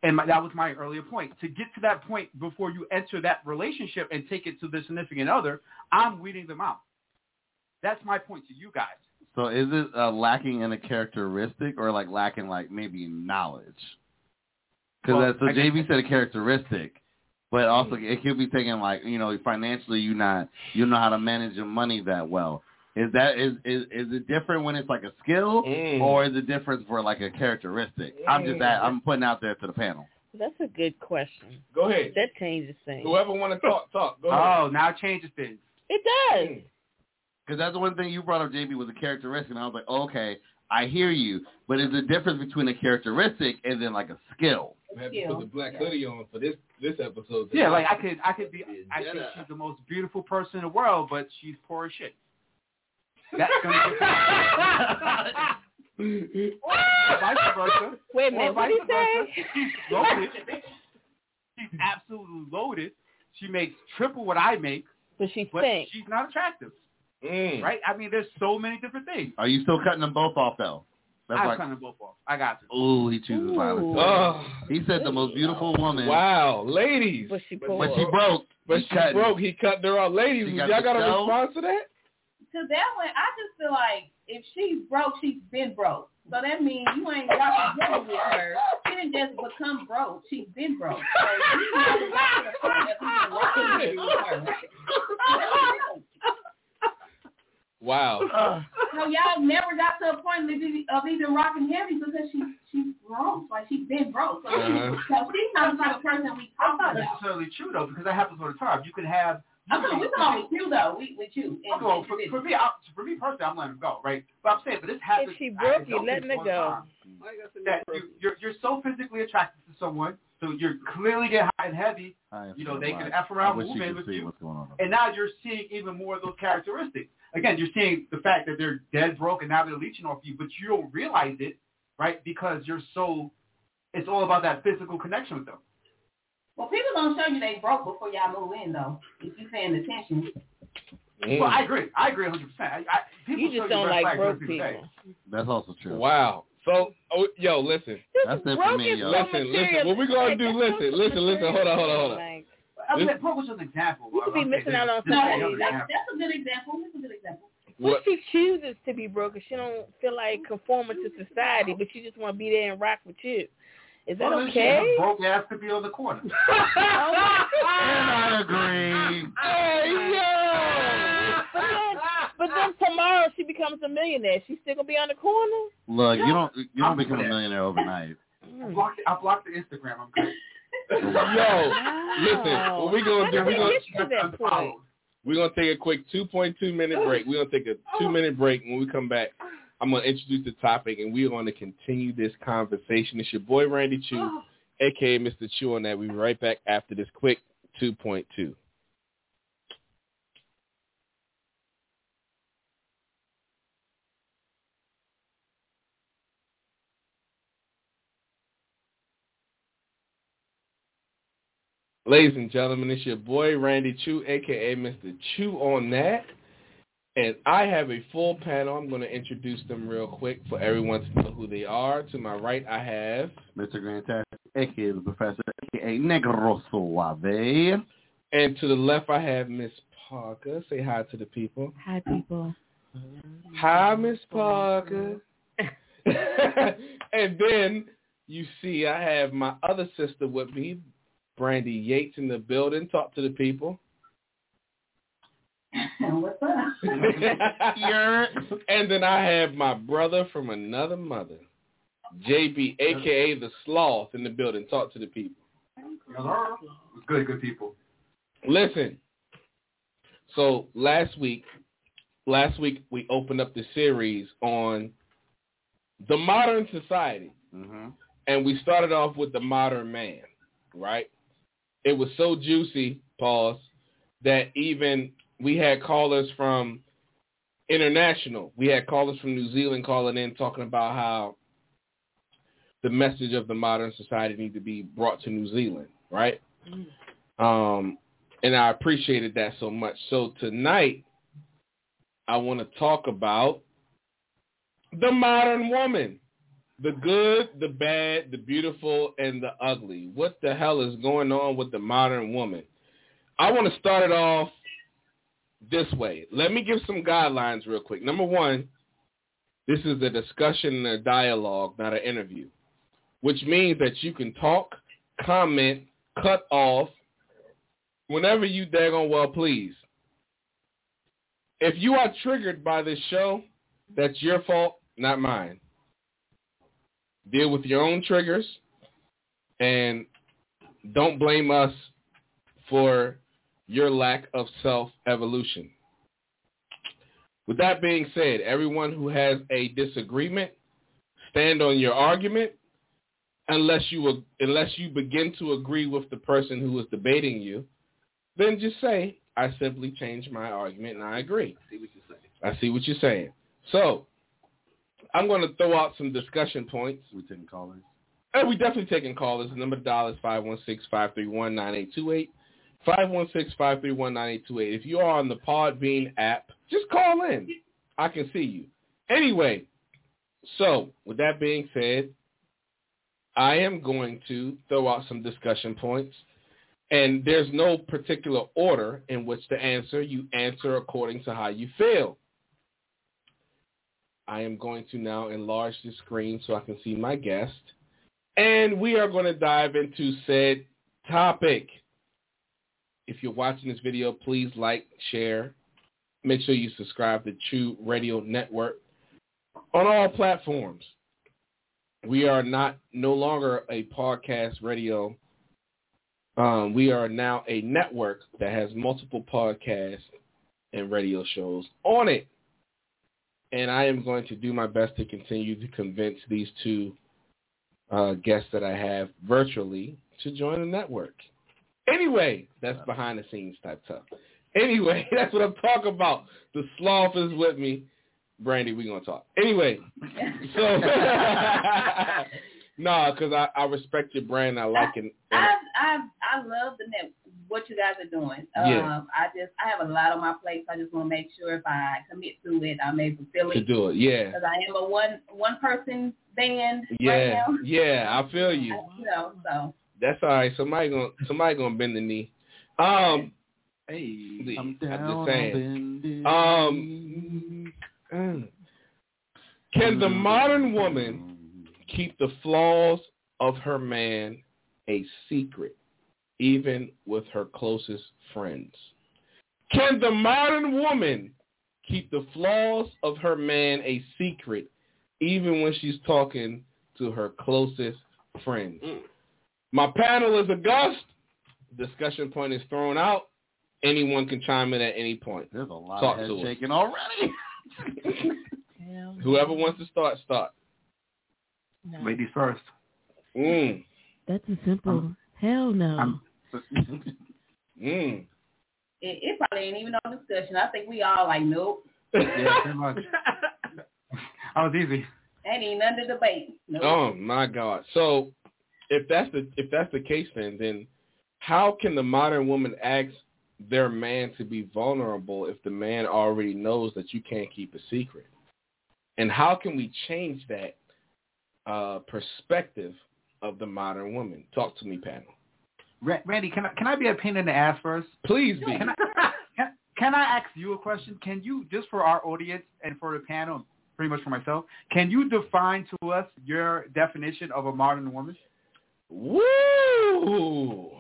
And my, that was my earlier point. To get to that point before you enter that relationship and take it to the significant other, I'm weeding them out. That's my point to you guys. so is it uh, lacking in a characteristic or like lacking like maybe knowledge? Because Well, so I JB said a characteristic, but also it could be taken like you know financially you not you know how to manage your money that well. Is that is is is it different when it's like a skill Mm. or is it different for like a characteristic? I'm just that I'm putting out there to the panel. That's a good question. Go ahead. That changes things. Whoever want to talk, talk. Go ahead. Oh, now it changes things. It does. Mm. Because that's the one thing you brought up, JB, was a characteristic, and I was like, okay, I hear you, but is the difference between a characteristic and then like a skill? I have to put the black hoodie on for this this episode. Yeah, like I could, I could be. Yeah, I think she's the most beautiful person in the world, but she's poor as shit. That's gonna get vice versa. Wait a minute, what vice did he say? She's loaded. She's absolutely loaded. She makes triple what I make, But she but thinks. she's not attractive, Mm. right? I mean, there's so many different things. Are you still cutting them both off, though? That's I'm like, cutting them both off. I got to. ooh, he chooses violence. Oh, He said the most beautiful woman, wow, ladies. But she poor. but she broke. But He she cutting. broke. He cut her off. Ladies, She y'all got got a show. response to that? To that one, I just feel like if she's broke, she's been broke. So that means you ain't got to deal with her. She didn't just become broke. She's been broke. So you never got to the point of even rocking with her. Wow. So y'all never got to a point of even, rocking heavy because she she's broke. Like she's been broke. So, Uh-huh. so she's not the type of person we talk not about. necessarily true though, because that happens all the time. You can have. I'm talking, we talking with you though. We with you. And, Well, for, for me, I, for me personally, I'm letting her go, right? But I'm saying, but this happens. If she broke, you letting her go. That you, you're you're so physically attracted to someone, so you're clearly get high and heavy, You know, so they can black. F around, move in with you. what's going on. and now you're seeing even more of those characteristics. Again, you're seeing the fact that they're dead broke and now they're leeching off you, but you don't realize it, right? Because you're so. It's all about that physical connection with them. Well, people don't show you they broke before y'all move in though. If you paying attention. Mm. Well, I agree. I agree 100. percent I, I, people You just don't red like broke every people. day. That's also true. Wow. So, oh, yo, listen, That's it for broke me, is yo. so Listen, listen, what we gonna do, listen, listen, listen, hold on, hold on, hold on. Like, I mean, This- was just an example. You could be I'm missing out on this- No, something. that's, that's a good example. That's a good example. what What? she chooses to be broke and she don't feel like conforming to society, but she just want to be there and rock with you? Is that Well, then she- okay? her broke ass to be on the corner. And I agree. Hey, yo! But then, but then tomorrow she becomes a millionaire. She's still gonna be on the corner. Look, you don't you I'm don't become a millionaire overnight. I blocked, I blocked the Instagram. I'm good. Yo, listen, what we gonna do? We gonna to we're gonna take a quick 2.2 minute break. We're gonna take a two minute break. When we come back, I'm gonna introduce the topic, and we're gonna continue this conversation. It's your boy Randy Chew, aka Mr. Chew. On that, we'll be right back after this quick 2.2. Ladies and gentlemen, it's your boy Randy Chew, aka Mr. Chew on that. And I have a full panel. I'm going to introduce them real quick for everyone to know who they are. To my right, I have Mr. Grantastic, aka the Professor, aka Negro Suave. And to the left, I have Miss Parker. Say hi to the people. Hi, people. Hi, Miss Parker. and then you see I have my other sister with me, Brandy Yates, in the building. Talk to the people. What's up? and then I have my brother from another mother, JB, aka the Sloth, in the building. Talk to the people. Good, good people. Listen. So last week, last week we opened up the series on the modern society, Mm-hmm. and we started off with the modern man, right? It was so juicy, pause, that even we had callers from international. We had callers from New Zealand calling in talking about how the message of the modern society need to be brought to New Zealand, right? Um, and I appreciated that so much. So tonight, I want to talk about the modern woman. The good, the bad, the beautiful, and the ugly. What the hell is going on with the modern woman? I want to start it off this way. Let me give some guidelines real quick. Number one, this is a discussion and a dialogue, not an interview, which means that you can talk, comment, cut off, whenever you daggone well please. If you are triggered by this show, that's your fault, not mine. Deal with your own triggers and don't blame us for your lack of self-evolution. With that being said, everyone who has a disagreement, stand on your argument unless you unless you begin to agree with the person who is debating you, then just say, I simply changed my argument and I agree. See what you say. I see what you're saying. So I'm going to throw out some discussion points. We taking callers. And we definitely taking callers. The number to dial is 516-531-9828. 516-531-9828. If you are on the Podbean app, just call in. I can see you. Anyway, so with that being said, I am going to throw out some discussion points. And there's no particular order in which to answer. You answer according to how you feel. I am going to now enlarge the screen so I can see my guest. And we are going to dive into said topic. If you're watching this video, please like, share. Make sure you subscribe to Chew Radio Network on all platforms. We are not no longer a podcast radio. Um, we are now a network that has multiple podcasts and radio shows on it. And I am going to do my best to continue to convince these two uh, guests that I have virtually to join the network. Anyway, that's behind the scenes type stuff. Anyway, that's what I'm talking about. The sloth is with me. Brandy, we're going to talk. Anyway, so, no, because I, I respect your brand. I like it. I I I love the net what you guys are doing. Yeah. Um, I just I have a lot on my plate. So I just want to make sure if I commit to it, I'm able to fill to it. do it. Yeah. Because I am a one one person band right Yeah. now. Yeah, I feel you. I- you know, so That's all right. Somebody gonna somebody gonna bend the knee. Um, Hey, I'm down, I'm just down saying. Um, can the modern woman keep the flaws of her man a secret, even with her closest friends? Can the modern woman keep the flaws of her man a secret, even when she's talking to her closest friends? My panel is August. Discussion point is thrown out. Anyone can chime in at any point. There's a lot Talk of head to us. shaking already. Whoever wants to start, start. no. Ladies first. Mm. That's a simple I'm- hell no. I'm- Mm. It, it probably ain't even no discussion. I think we all like, nope, yeah, pretty much. That was easy. ain't even none to debate. Nope. Oh my God! So, if that's the if that's the case, then then how can the modern woman ask their man to be vulnerable if the man already knows that you can't keep a secret? And how can we change that uh, perspective of the modern woman? Talk to me, panel. Randy, can I can I be a pain in the ass first? Please be. Can I, can, can I ask you a question? Can you, just for our audience and for the panel, pretty much for myself, can you define to us your definition of a modern woman? Woo!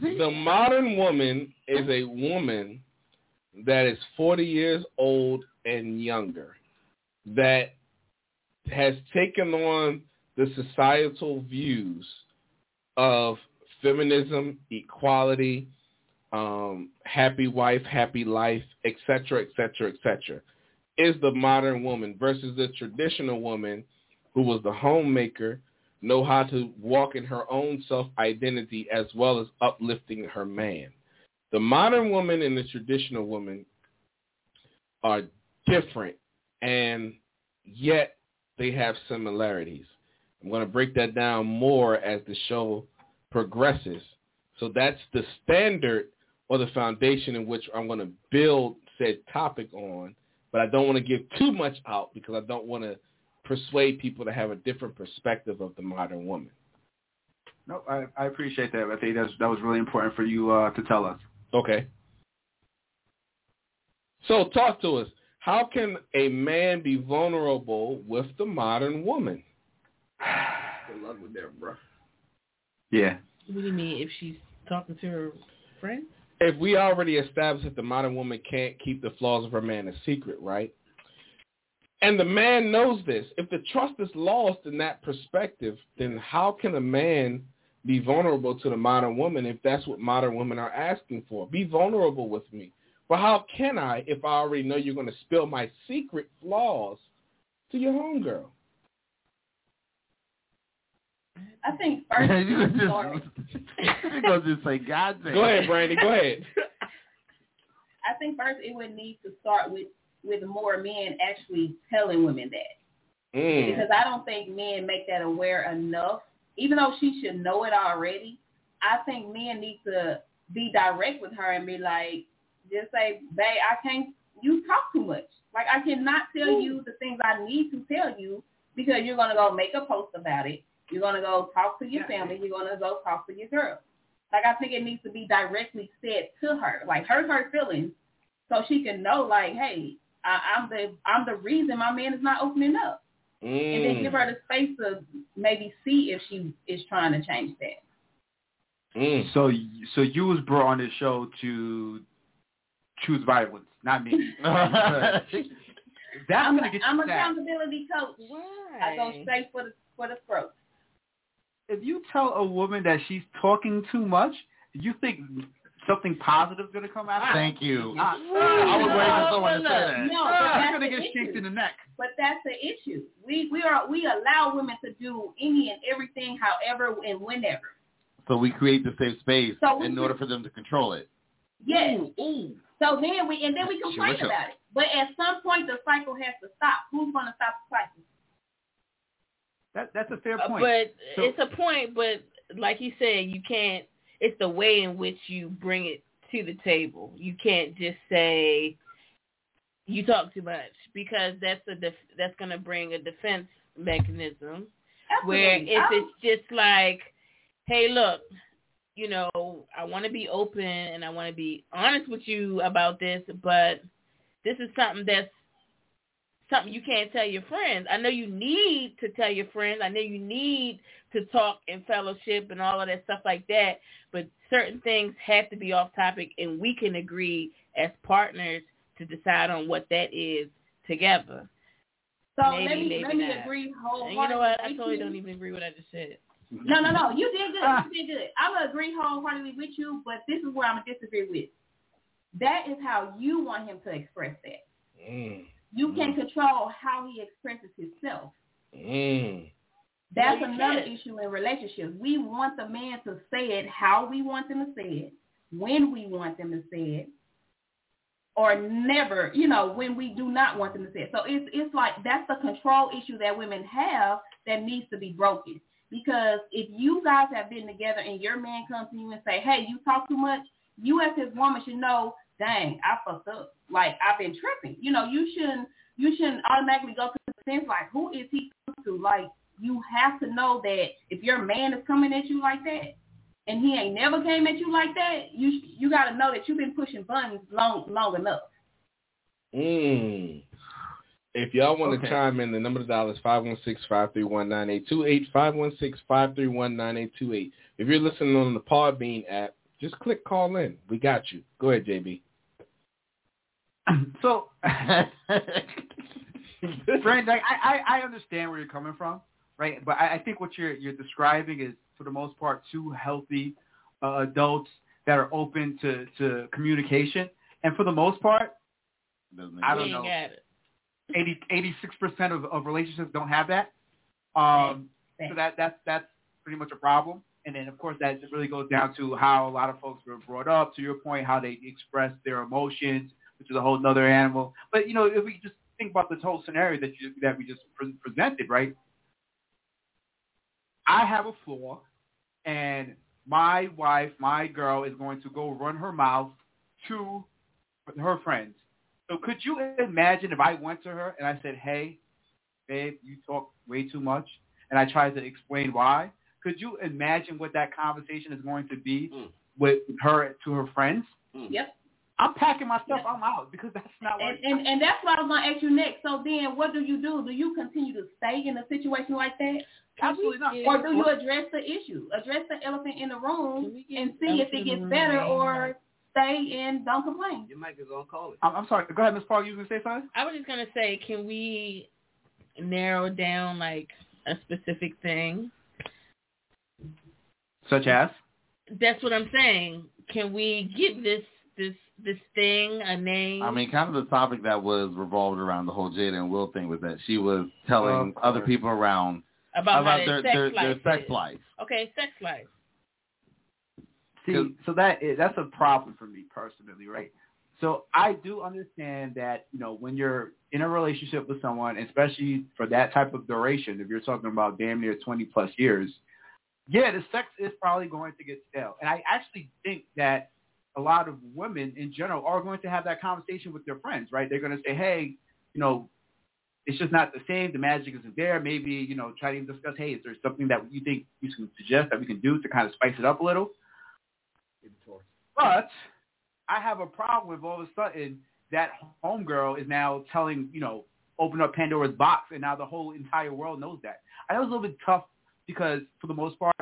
The modern woman is a woman that is 40 years old and younger that has taken on the societal views of feminism, equality, um, happy wife, happy life, etc., etc., etc. Is the modern woman versus the traditional woman who was the homemaker, know how to walk in her own self-identity as well as uplifting her man. The modern woman and the traditional woman are different, and yet they have similarities. I'm going to break that down more as the show progresses. So that's the standard or the foundation in which I'm going to build said topic on, but I don't want to give too much out because I don't want to persuade people to have a different perspective of the modern woman. No, I, I appreciate that. I think that's, that was really important for you uh, to tell us. Okay. So talk to us. How can a man be vulnerable with the modern woman? Good luck with that, bro. Yeah. What do you mean if she's talking to her friends? If we already established that the modern woman can't keep the flaws of her man a secret, right? And the man knows this. If the trust is lost in that perspective, then how can a man be vulnerable to the modern woman if that's what modern women are asking for? Be vulnerable with me. Well, how can I if I already know you're going to spill my secret flaws to your homegirl? I think first you gonna sorry. just, you gonna just say, God damn. Go ahead, Brandy. Go ahead. I think first it would need to start with with more men actually telling women that Mm. because I don't think men make that aware enough. Even though she should know it already, I think men need to be direct with her and be like, just say, "Babe, I can't. You talk too much. Like I cannot tell you the things I need to tell you because you're gonna go make a post about it. You're gonna go talk to your family. You're gonna go talk to your girl. Like I think it needs to be directly said to her, like hurt her feelings, so she can know, like, hey, I, I'm the I'm the reason my man is not opening up, and then give Mm. her the space to maybe see if she is trying to change that. Mm. So, so you was brought on this show to choose violence, not me. That's I'm, gonna get I'm you an sad. accountability coach. Why? I go straight for the for the throat. If you tell a woman that she's talking too much, you think something positive is gonna come out? of it? Thank you. Not- I was waiting for someone to say that. No, but You're that's gonna the get issue. in the neck. But that's the issue. We we are we allow women to do any and everything, however and whenever. So we create the safe space So we- in order for them to control it. Yes. So then we and then we Sure, complain sure. about it. But at some point the cycle has to stop. Who's going to stop the cycle? That that's a fair Uh, point. But So- it's a point, but like you said, you can't. It's the way in which you bring it to the table. You can't just say you talk too much because that's a def- that's going to bring a defense mechanism. Absolutely. Where if it's just like, hey, look, you know, I want to be open and I want to be honest with you about this, but this is something that's something you can't tell your friends. I know you need to tell your friends. I know you need to talk and fellowship and all of that stuff like that, but certain things have to be off topic and we can agree as partners to decide on what that is together. so maybe, let me maybe let me not. agree And wholeheartedly. you know what? I totally don't even agree with what I just said. No, no, no. You did good. You did good. I'm gonna agree wholeheartedly with you, but this is where I'm gonna disagree with. That is how you want him to express that. Mm. You can control how he expresses himself. Mm. That's No, another can't. issue in relationships. We want the man to say it how we want them to say it, when we want them to say it, or never, you know, when we do not want them to say it. So it's it's like that's the control issue that women have that needs to be broken. Because if you guys have been together and your man comes to you and say, "Hey, you talk too much," you as his woman should know, "Dang, I fucked up. Like I've been tripping." You know, you shouldn't you shouldn't automatically go to the sense like, "Who is he to?" Like you have to know that if your man is coming at you like that and he ain't never came at you like that, you you got to know that you've been pushing buttons long long enough. Mm. If y'all want to Okay. chime in, the number to dial is 516-531-9828, 516-531-9828. If you're listening on the Podbean app, just click call in. We got you. Go ahead, JB. so, Brandon, I, I I understand where you're coming from, right? But I, I think what you're you're describing is, for the most part, two healthy uh, adults that are open to to communication, and for the most part, I don't know. got it. 80 86 percent of, of relationships don't have that. Um, so that that's that's pretty much a problem. And then of course that really goes down to how a lot of folks were brought up. To your point, how they express their emotions, which is a whole other animal. But you know, if we just think about this whole scenario that you that we just pre- presented, right? I have a flaw, and my wife, my girl, is going to go run her mouth to her friends. So could you imagine if I went to her and I said, "Hey, babe, you talk way too much," and I tried to explain why? Could you imagine what that conversation is going to be Mm. with her to her friends? Yep. I'm packing my stuff. I'm out because that's not what. And, and and that's what I was gonna ask you next. So then, what do you do? Do you continue to stay in a situation like that, Absolutely not. or do you address the issue, address the elephant in the room, and see if it gets better, or stay and don't complain? Your mic is on call. I'm, I'm sorry. Go ahead, Miss Paul. You was gonna say something? I was just gonna say, can we narrow down like a specific thing? Such as? That's what I'm saying. Can we give this this this thing a name? I mean, kind of the topic that was revolved around the whole Jada and Will thing was that she was telling Of other people around about, about their their sex their, life their sex life. Okay, sex life. See, so that is, that's a problem for me personally, right? So I do understand that you know when you're in a relationship with someone, especially for that type of duration, if you're talking about damn near 20 plus years, yeah, the sex is probably going to get stale. And I actually think that a lot of women in general are going to have that conversation with their friends, right? They're going to say, hey, you know, it's just not the same. The magic isn't there. Maybe, you know, try to even discuss, hey, is there something that you think you can suggest that we can do to kind of spice it up a little? But I have a problem with all of a sudden that homegirl is now telling, you know, open up Pandora's box and now the whole entire world knows that. I know it's a little bit tough because for the most part,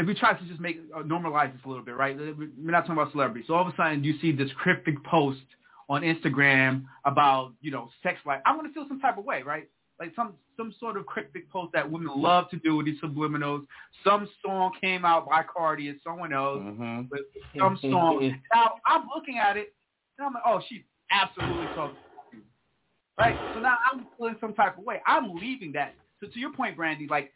if we try to just make uh, normalize this a little bit, right? We're not talking about celebrities. So all of a sudden you see this cryptic post on Instagram about, you know, sex life. I'm going to feel some type of way, right? Like some some sort of cryptic post that women love to do with these subliminals. Some song came out by Cardi and someone else hmm with some song. now I'm looking at it and I'm like, oh, she's absolutely talking. Right? So now I'm feeling some type of way. I'm leaving that. So to your point, Brandy, like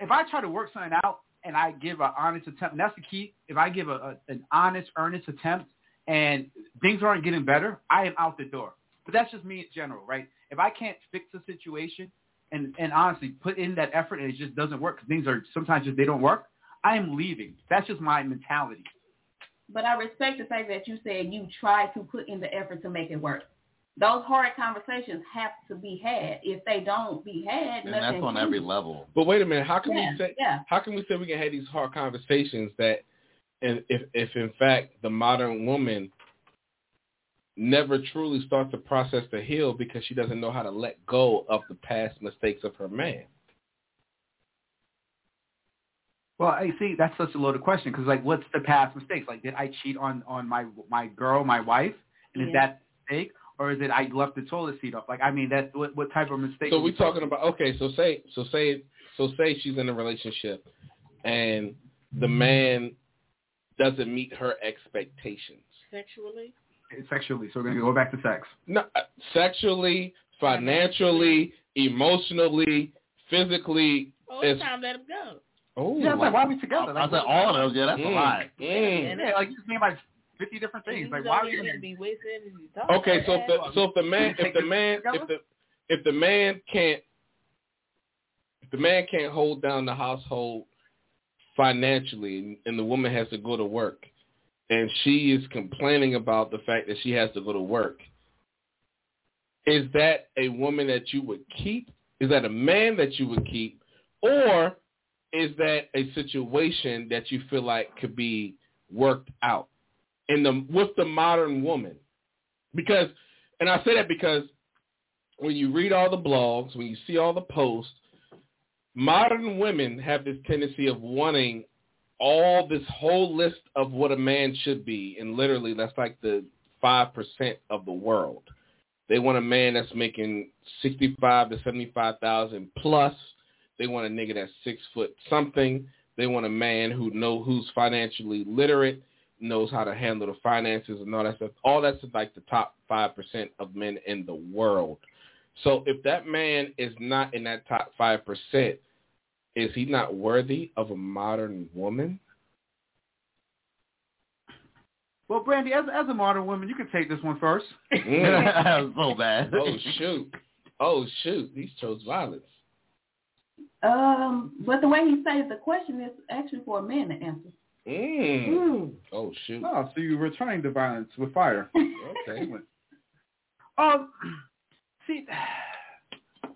if I try to work something out and I give an honest attempt, and that's the key. If I give a, a an honest, earnest attempt and things aren't getting better, I am out the door. But that's just me in general, right? If I can't fix a situation and and honestly put in that effort and it just doesn't work, 'cause things are sometimes just they don't work, I am leaving. That's just my mentality. But I respect the fact that you said you try to put in the effort to make it work. Those hard conversations have to be had. If they don't be had, And that's on every level. But wait a minute, how can Yeah, we say yeah. how can we say we can have these hard conversations that and if if in fact the modern woman never truly starts the process to heal because she doesn't know how to let go of the past mistakes of her man. Well, I see that's such a loaded question because like, what's the past mistakes? Like, did I cheat on on my my girl, my wife, and is that a mistake, or is it I left the toilet seat up? Like, I mean, that's what what type of mistake? So are we're talking about okay, so say so say So say she's in a relationship and the man doesn't meet her expectations. Sexually? Sexually. So we're going to go back to sex. No, uh, sexually, financially, emotionally, physically. Oh, it's time to let him go. Oh, Yeah, I was like, why are we together? I said all of those. Yeah, that's a Mm, lot. mm. Yeah, like you just named like 50 different things. Like, why are we going to be wasting energy talking Okay, so if the so if the man if the man if the if the man can't if the man can't hold down the household financially and, and the woman has to go to work and she is complaining about the fact that she has to go to work is that a woman that you would keep? Is that a man that you would keep? Or is that a situation that you feel like could be worked out in the with the modern woman because and I say that because when you read all the blogs, when you see all the posts, modern women have this tendency of wanting all this whole list of what a man should be, and literally that's like the five percent of the world. They want a man that's making sixty-five to seventy-five thousand plus. They want a nigga that's six foot something. They want a man who know who's financially literate, knows how to handle the finances and all that stuff. All that's like the top five percent of men in the world. So if that man is not in that top five percent, is he not worthy of a modern woman? Well, Brandy, as as a modern woman, you can take this one first. Mm. so bad. oh shoot! Oh shoot! He chose violence. Um, but the way he says the question is actually for a man to answer. Mm. Mm. Oh shoot! Oh, so you're returning to violence with fire. Okay. Um, see,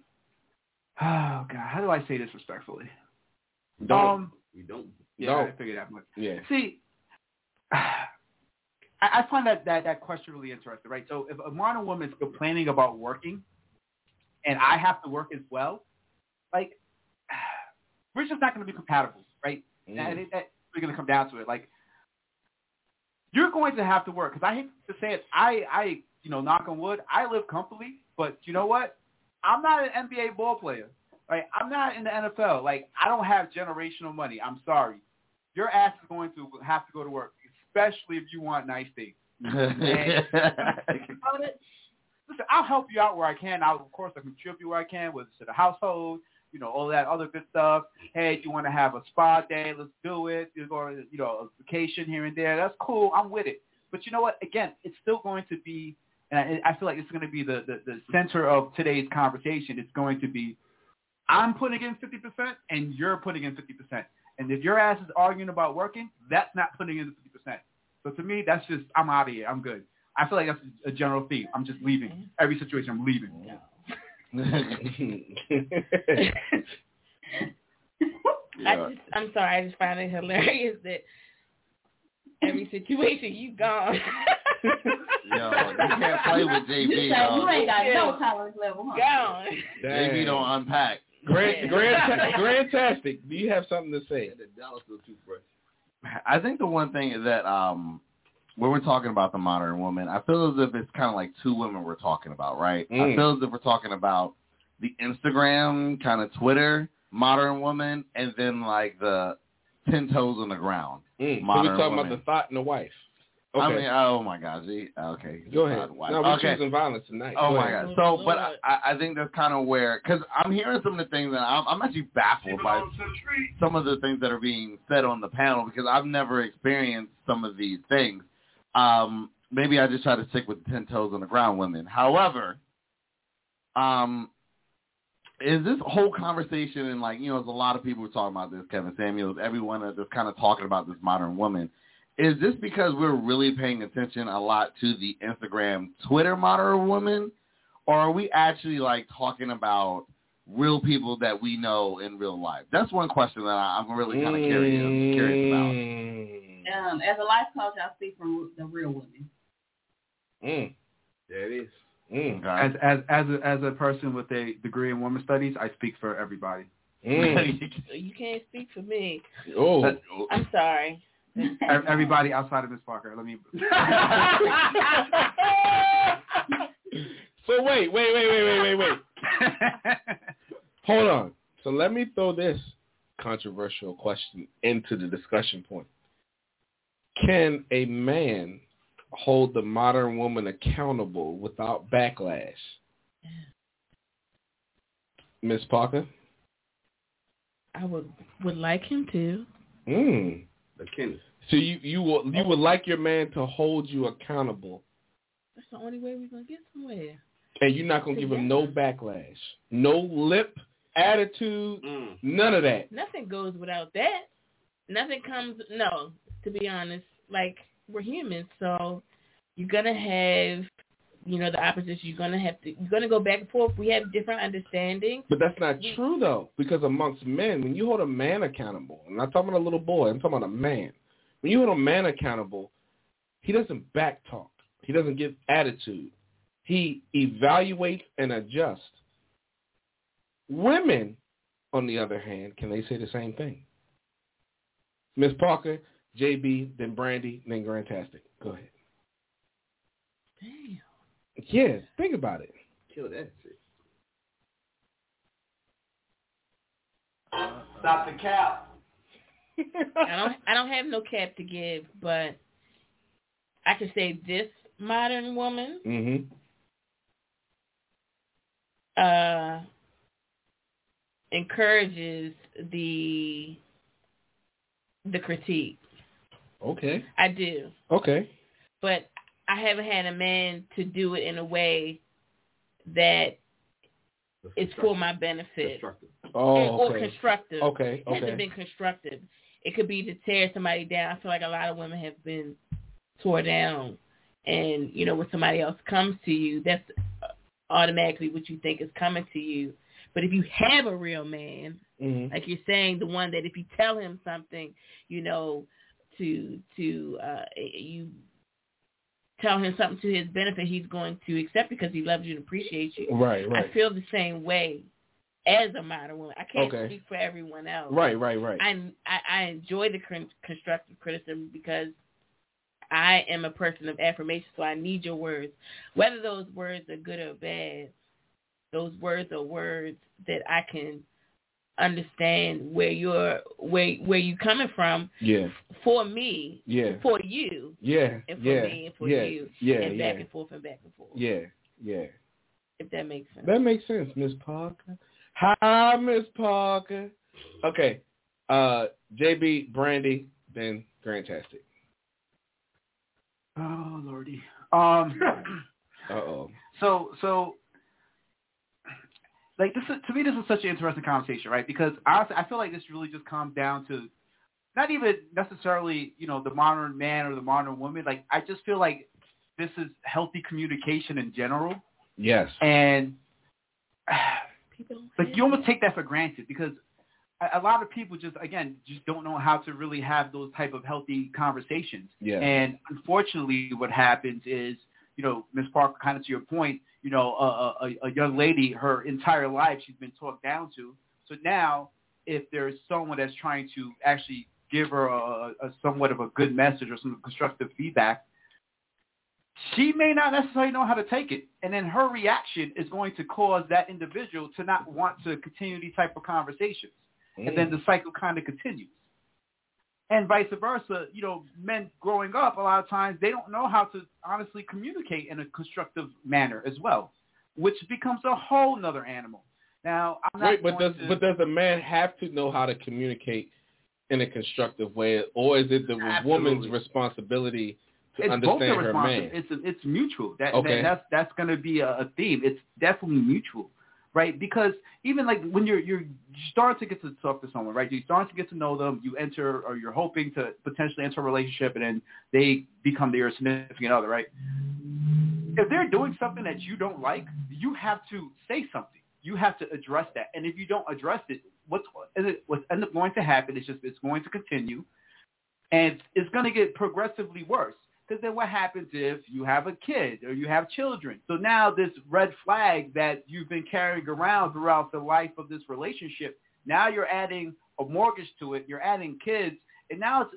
oh god, how do I say this respectfully? Don't. Um, We don't. yeah, No. I figured that much. yeah. See, I, I find that, that that question really interesting, right? So if a modern woman is complaining about working, and I have to work as well, like we're just not going to be compatible, right? Mm. And it, that, we're going to come down to it. Like you're going to have to work because I hate to say it. I I you know knock on wood. I live comfortably, but you know what? I'm not an NBA ball player. Right? I'm not in the NFL. Like I don't have generational money. I'm sorry. Your ass is going to have to go to work, especially if you want nice things. Listen, I'll help you out where I can. I'll, of course, I can contribute where I can, whether it's to the household, you know, all that other good stuff. Hey, you want to have a spa day? Let's do it. You're going, you know, a vacation here and there. That's cool. I'm with it. But you know what? Again, it's still going to be, and I, I feel like it's going to be the, the, the center of today's conversation. It's going to be, I'm putting in 50% and you're putting in 50%. And if your ass is arguing about working, that's not putting in 50%. So to me, that's just, I'm out of here. I'm good. I feel like that's a general theme. I'm just leaving. Every situation, I'm leaving. I just, I'm sorry, I just find it hilarious that every situation you gone. Yo, you can't play with JB, You, say, you ain't got Yeah. no tolerance level, huh? gone. JB don't unpack. Grand, grand, Grantastic. Do you have something to say? The Dallas toothbrush. I think the one thing is that um, when we're talking about the modern woman, I feel as if it's kind of like two women we're talking about, right? I Mm. feel as if we're talking about the Instagram kind of Twitter modern woman, and then like the ten toes on the ground. Mm. So we're talking woman. about the thought and the wife. Okay. I mean, oh my see? okay. Go ahead. No, we're okay. choosing violence tonight. Oh Go my ahead. god! So, but I, I think that's kind of where, because I'm hearing some of the things that I'm, I'm actually baffled by some of the things that are being said on the panel because I've never experienced some of these things. Um, maybe I just try to stick with the ten toes on the ground women. However, um, is this whole conversation and like you know, there's a lot of people who are talking about this. Kevin Samuels, everyone that's kind of talking about this modern woman. Is this because we're really paying attention a lot to the Instagram, Twitter modern woman, or are we actually like talking about real people that we know in real life? That's one question that I, I'm really kind of curious curious about. Mm. Um, as a life coach, I speak from the real women. Mm. There it is. Mm. As as as a, as a person with a degree in women's studies, I speak for everybody. Mm. You can't speak for me. Oh. I'm sorry. Everybody outside of Miss Parker. Let me. so wait, wait, wait, wait, wait, wait, wait. Hold on. So let me throw this controversial question into the discussion point. Can a man hold the modern woman accountable without backlash? Miss Parker? I would would like him to. Mm. So you you will you would like your man to hold you accountable, That's the only way we're gonna get somewhere. and you're not gonna give him no backlash, no lip attitude, Mm. none of that. Nothing goes without that. Nothing comes. No, to be honest, like we're humans, so you're gonna have, you know, the opposition. You're gonna have to. You're gonna go back and forth. We have different understandings. But that's not true though, because amongst men, when you hold a man accountable, I'm not talking about a little boy, I'm talking about a man. When you hold a man accountable, he doesn't backtalk. He doesn't give attitude. He evaluates and adjusts. Women, on the other hand, can they say the same thing? Miss Parker, JB, then Brandy, then Grantastic. Go ahead. Damn. Yeah, think about it. Kill that shit. Stop the cap. I don't. I don't have no cap to give, but I can say this modern woman mhm. uh encourages the the critique. Okay. I do. Okay. but I haven't had a man to do it in a way that is for my benefit Destructive. Oh, and, or okay. constructive. Okay. It hasn't Okay. been constructive. It could be to tear somebody down. I feel like a lot of women have been tore down, and you know when somebody else comes to you, that's automatically what you think is coming to you. But if you have a real man, Mhm. like you're saying, the one that if you tell him something, you know, to to uh you tell him something to his benefit, he's going to accept because he loves you and appreciates you. Right. Right. I feel the same way as a modern woman. I can't Okay. speak for everyone else. Right, right, right. I, I I enjoy the con- constructive criticism because I am a person of affirmation, so I need your words. Whether those words are good or bad, those words are words that I can understand where you're where where you coming from yeah, for me, yeah, for you, yeah, and for yeah, me and for yeah, you, yeah, and yeah, back and forth and back and forth. yeah, yeah. If that makes sense. That makes sense, Miss Parker. Hi, Miss Parker. Okay, uh, JB, Brandy, then Grantastic. Oh lordy. Um. Uh oh. so so like this is, to me this is such an interesting conversation, right? Because honestly, I feel like this really just comes down to not even necessarily you know the modern man or the modern woman. Like I just feel like this is healthy communication in general, Yes. and People don't like you almost take that for granted because a, a lot of people just again just don't know how to really have those type of healthy conversations. Yeah. And unfortunately, what happens is, you know, Miss Parker, kind of to your point, you know, a, a, a young lady, her entire life she's been talked down to. So now, if there's someone that's trying to actually give her a, a somewhat of a good message or some constructive feedback, she may not necessarily know how to take it. And then her reaction is going to cause that individual to not want to continue these type of conversations. And then the mm. cycle kind of continues. And vice versa, you know, men growing up, a lot of times they don't know how to honestly communicate in a constructive manner as well, which becomes a whole nother animal. Now, I'm not Wait, but does to, but does a man have to know how to communicate in a constructive way, or is it the woman's responsibility to it's understand her man? It's it's mutual. That, Okay. that that's that's going to be a, a theme. It's definitely mutual, right? Because even like when you're you're starting to get to talk to someone, right? You're starting to get to know them. You enter or you're hoping to potentially enter a relationship, and then they become your significant other, right? If they're doing something that you don't like, you have to say something. You have to address that. And if you don't address it, what's what's end up going to happen is just it's going to continue, and it's going to get progressively worse. Because then what happens if you have a kid or you have children? So now this red flag that you've been carrying around throughout the life of this relationship, now you're adding a mortgage to it. You're adding kids. And now it's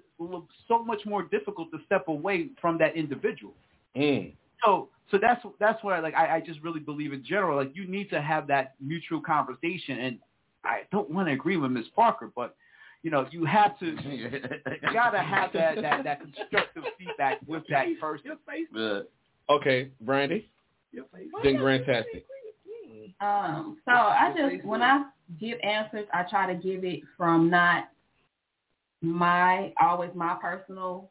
so much more difficult to step away from that individual. Mm. So so that's that's why like I, I just really believe in general like you need to have that mutual conversation and I don't want to agree with Miss Parker, but you know, you have to, you gotta have that that that constructive feedback with that person. Yeah. Okay, Brandy. Then Grantastic. Um, so I just when I give answers, I try to give it from not my always my personal.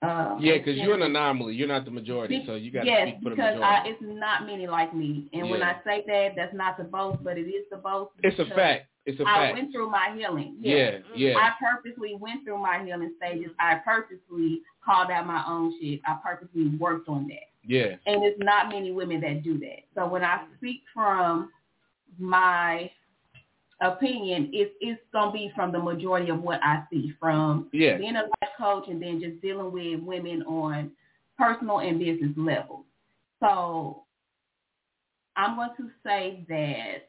Uh, Yeah, because you're an anomaly. You're not the majority, so you got to yes, speak for the because majority. I, it's not many like me, and when I say that, that's not the boast, but it is the boast. it's a fact. It's a I fact. went through my healing. Yeah, mm-hmm. yeah. I purposely went through my healing stages. I purposely called out my own shit. I purposely worked on that. Yeah. And it's not many women that do that. So when I speak from my opinion, it's it's gonna be from the majority of what I see from Yeah. being a life coach and then just dealing with women on personal and business levels. So I'm going to say that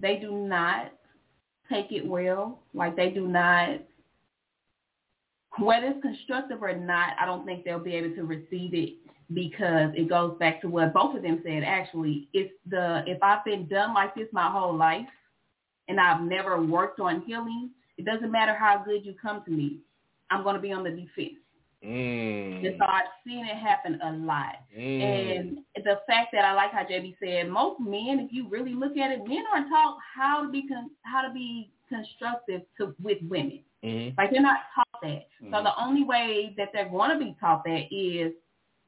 they do not take it well. Like they do not whether it's constructive or not, I don't think they'll be able to receive it because it goes back to what both of them said actually. It's the if I've been done like this my whole life and I've never worked on healing, it doesn't matter how good you come to me. I'm gonna be on the defense. Mm. And so I've seen it happen a lot. Mm. And the fact that I like how JB said, most men, if you really look at it, men aren't taught how to be con- how to be constructive to with women. Mhm. Like they're not taught that. So Mm-hmm. the only way that they're going to be taught that is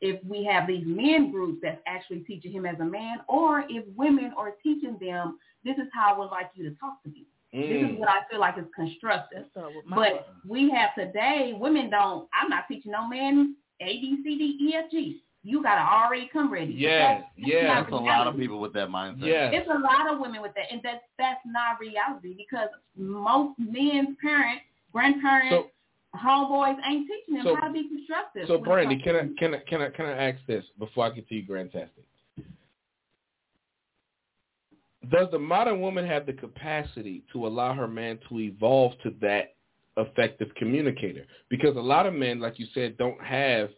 if we have these men groups that's actually teaching him as a man, or if women are teaching them, this is how I would like you to talk to me. This Mm. is what I feel like is constructive. That's all But we have today, women don't, I'm not teaching no man A, B, C, D, E, F, G. You got to already come ready. Yeah, That's yeah. not That's a lot of people with that mindset. Yes. It's a lot of women with that, and that's that's not reality because most men's parents, grandparents, So, homeboys ain't teaching them So- how to be constructive. so Brandy, can I can I can I can I ask this before I get to you, Grantastic? Does the modern woman have the capacity to allow her man to evolve to that effective communicator? Because a lot of men, like you said, don't have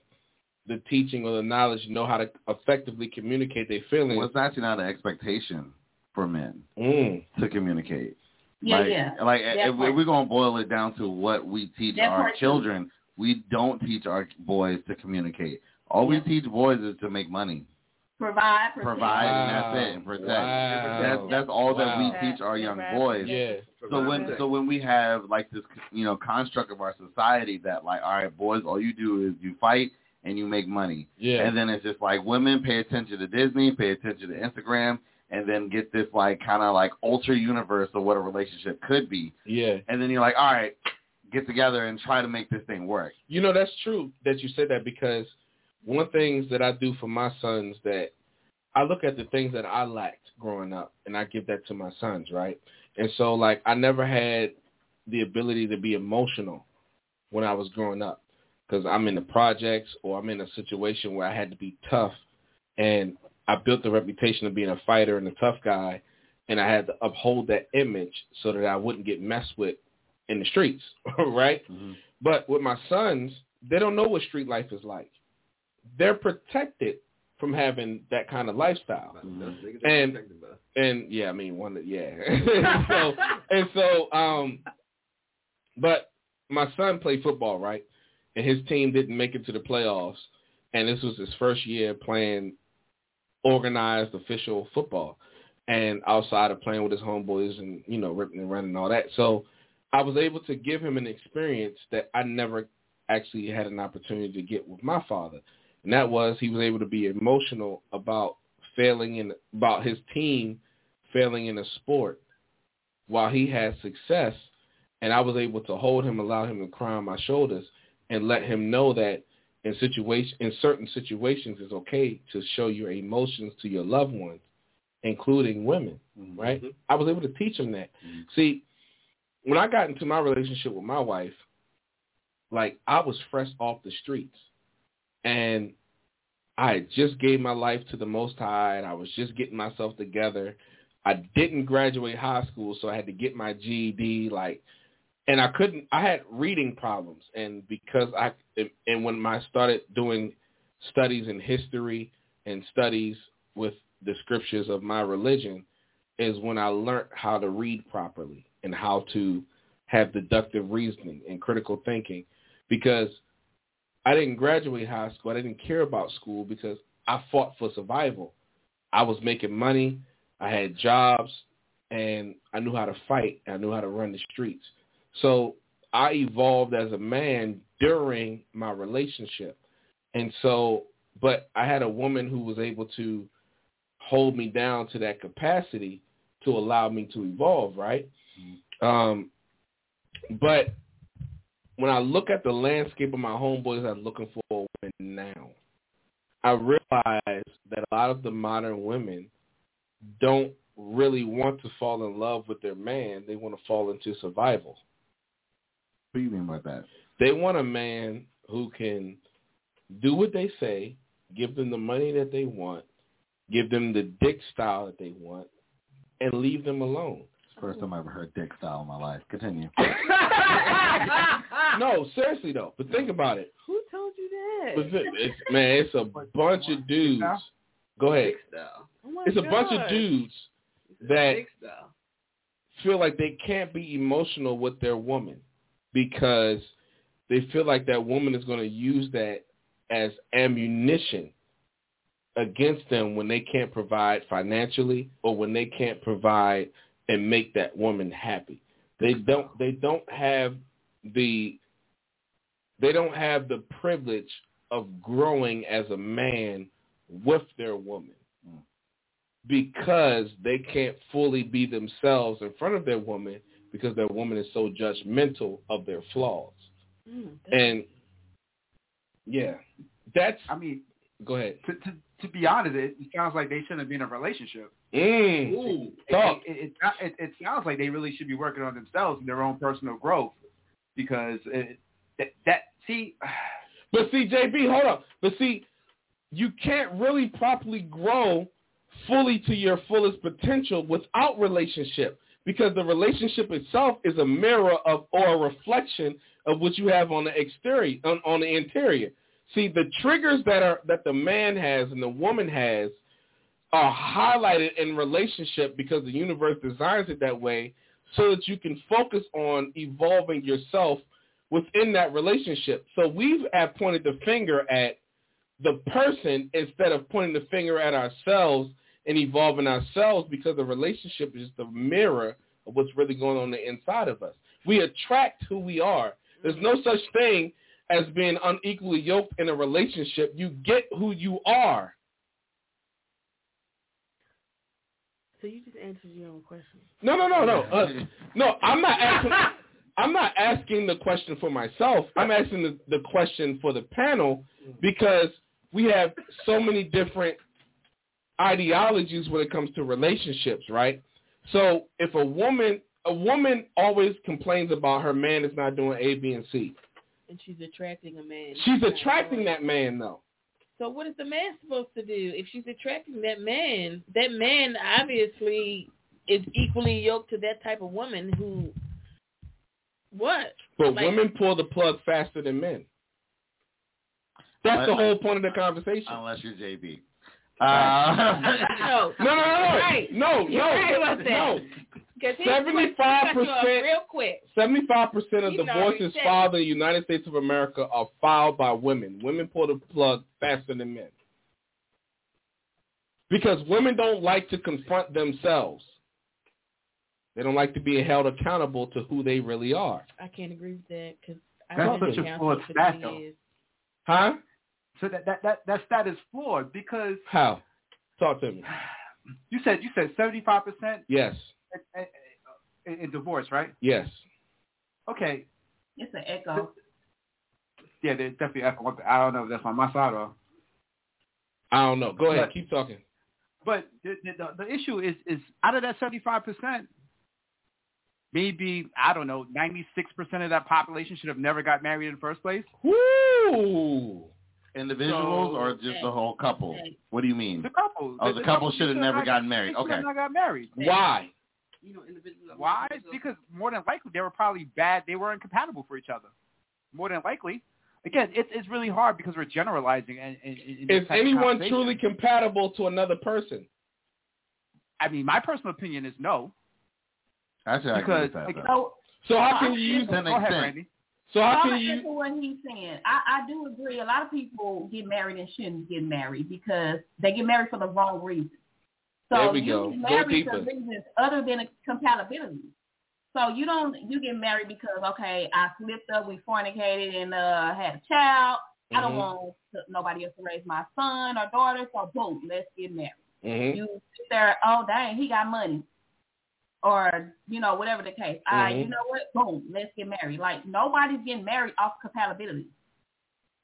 the teaching or the knowledge to know how to effectively communicate their feelings. Well, it's actually not an expectation for men Mm. to communicate. Yeah, like, yeah. Like That if, if we're gonna boil it down to what we teach That our part too. children, we don't teach our boys to communicate. All we teach boys is to make money, Provide, protect. provide, and that's it, and protect. Wow. That's that's all that Wow. we teach our young Right. boys. Yeah. So when so when we have like this you know construct of our society that like all right boys all you do is you fight and you make money Yeah. and then it's just like women pay attention to Disney pay attention to Instagram and then get this like kind of like ultra universe of what a relationship could be yeah. and then you're like all right get together and try to make this thing work You know, that's true that you said that because one things that I do for my sons that I look at the things that I lacked growing up and I give that to my sons, right? And so like I never had the ability to be emotional when I was growing up because I'm in the projects or I'm in a situation where I had to be tough and I built the reputation of being a fighter and a tough guy and I had to uphold that image so that I wouldn't get messed with in the streets, right? Mm-hmm. But with my sons, they don't know what street life is like. They're protected from having that kind of lifestyle. And and yeah, I mean one that yeah. and so and so um but my son played football, right? And his team didn't make it to the playoffs and this was his first year playing organized official football and outside of playing with his homeboys and, you know, ripping and running and all that. So I was able to give him an experience that I never actually had an opportunity to get with my father. And that was he was able to be emotional about failing in about his team failing in a sport while he had success and I was able to hold him, allow him to cry on my shoulders and let him know that in situation in certain situations it's okay to show your emotions to your loved ones, including women. Mm-hmm. Right? Mm-hmm. I was able to teach him that. Mm-hmm. See, when I got into my relationship with my wife, like I was fresh off the streets and I just gave my life to the Most High and I was just getting myself together. I didn't graduate high school, so I had to get my GED. Like, and I couldn't. I had reading problems, and because I and when I started doing studies in history and studies with the scriptures of my religion is when I learned how to read properly and how to have deductive reasoning and critical thinking because I didn't graduate high school. I didn't care about school because I fought for survival. I was making money. I had jobs and I knew how to fight. I knew how to run the streets. So I evolved as a man during my relationship. And so, but I had a woman who was able to hold me down to that capacity to allow me to evolve, right? Um, but when I look at the landscape of my homeboys I'm looking for a woman now, I realize that a lot of the modern women don't really want to fall in love with their man. They want to fall into survival. What do you mean by that? They want a man who can do what they say, give them the money that they want, give them the dick style that they want, and leave them alone. First time I ever heard dick style in my life. Continue. no, seriously though. But think about it. Who told you that? But it- It's, man, it's a bunch of dudes. Go ahead. Oh It's a bunch of dudes that feel like they can't be emotional with their woman because they feel like that woman is going to use that as ammunition against them when they can't provide financially or when they can't provide and make that woman happy. They don't they don't have the they don't have the privilege of growing as a man with their woman because they can't fully be themselves in front of their woman because their woman is so judgmental of their flaws. Mm, And yeah, that's I mean, go ahead. to to to be honest, it sounds like they shouldn't be in a relationship. Mm. Ooh. Talk. It, it, it, it sounds like they really should be working on themselves and their own personal growth because it, that, that see, But see, JB, hold up. But see, you can't really properly grow fully to your fullest potential without relationship because the relationship itself is a mirror of or a reflection of what you have on the exterior on, on the interior. See, the triggers that are that the man has and the woman has are highlighted in relationship because the universe designs it that way so that you can focus on evolving yourself within that relationship. So we have pointed the finger at the person instead of pointing the finger at ourselves and evolving ourselves because the relationship is the mirror of what's really going on the inside of us. We attract who we are. There's no such thing as being unequally yoked in a relationship. You get who you are. So you just answered your own question. No, no, no, no. Uh, no, I'm not asking. I'm not asking the question for myself. I'm asking the, the question for the panel because we have so many different ideologies when it comes to relationships, right? So if a woman, a woman always complains about her man is not doing A, B, and C. And she's attracting a man. She's attracting that man though. So what is the man supposed to do? If she's attracting that man, that man obviously is equally yoked to that type of woman who what? But Like- women pull the plug faster than men. That's the whole point of the conversation. Unless you're JB. Uh, no. No, no, no, no, Right. no, You're no, right about that. no. 'Cause he 75% cut you off real quick. Seventy-five percent of He already divorces filed in the United States of America are filed by women. Women pull the plug faster than men because women don't like to confront themselves. They don't like to be held accountable to who they really are. I can't agree with that because That's I've been such a flawed for stat, though. years. Huh? so that that that that stat is flawed because How? Talk to me. you said you said seventy five percent Yes. in divorce, right? Yes. Okay, It's an echo. yeah, there's definitely echo. I don't know if that's on my side or I don't know. Go ahead. But- Keep talking. But the, the, the issue is, is out of that 75%, maybe, I don't know, 96% of that population should have never got married in the first place. Woo! individuals So- or just the whole couple? Okay. What do you mean? The couple. Oh, the couple should have never gotten married. they should have Okay. not got married. Why? You know, individuals. Why? Because more than likely they were probably bad. They were incompatible for each other. More than likely. Again, it's it's really hard because we're generalizing. And, and, and Is anyone truly compatible to another person? I mean, my personal opinion is no. Actually, I agree Because, with that. like, though. So, So how I can you use to an ahead, extent. So how can gonna you answer what he's saying. I, I do agree. A lot of people get married and shouldn't get married because they get married for the wrong reasons. So There we you go. get Go married for reasons other than compatibility. So you don't you get married because okay, I slipped up, we fornicated and uh had a child. I don't Mhm. want to, nobody else to raise my son or daughter, so boom, let's get married. Mhm. You sit there, oh dang, he got money. Or, you know, whatever the case. Right, you know what? Boom, let's get married. Like nobody's getting married off compatibility.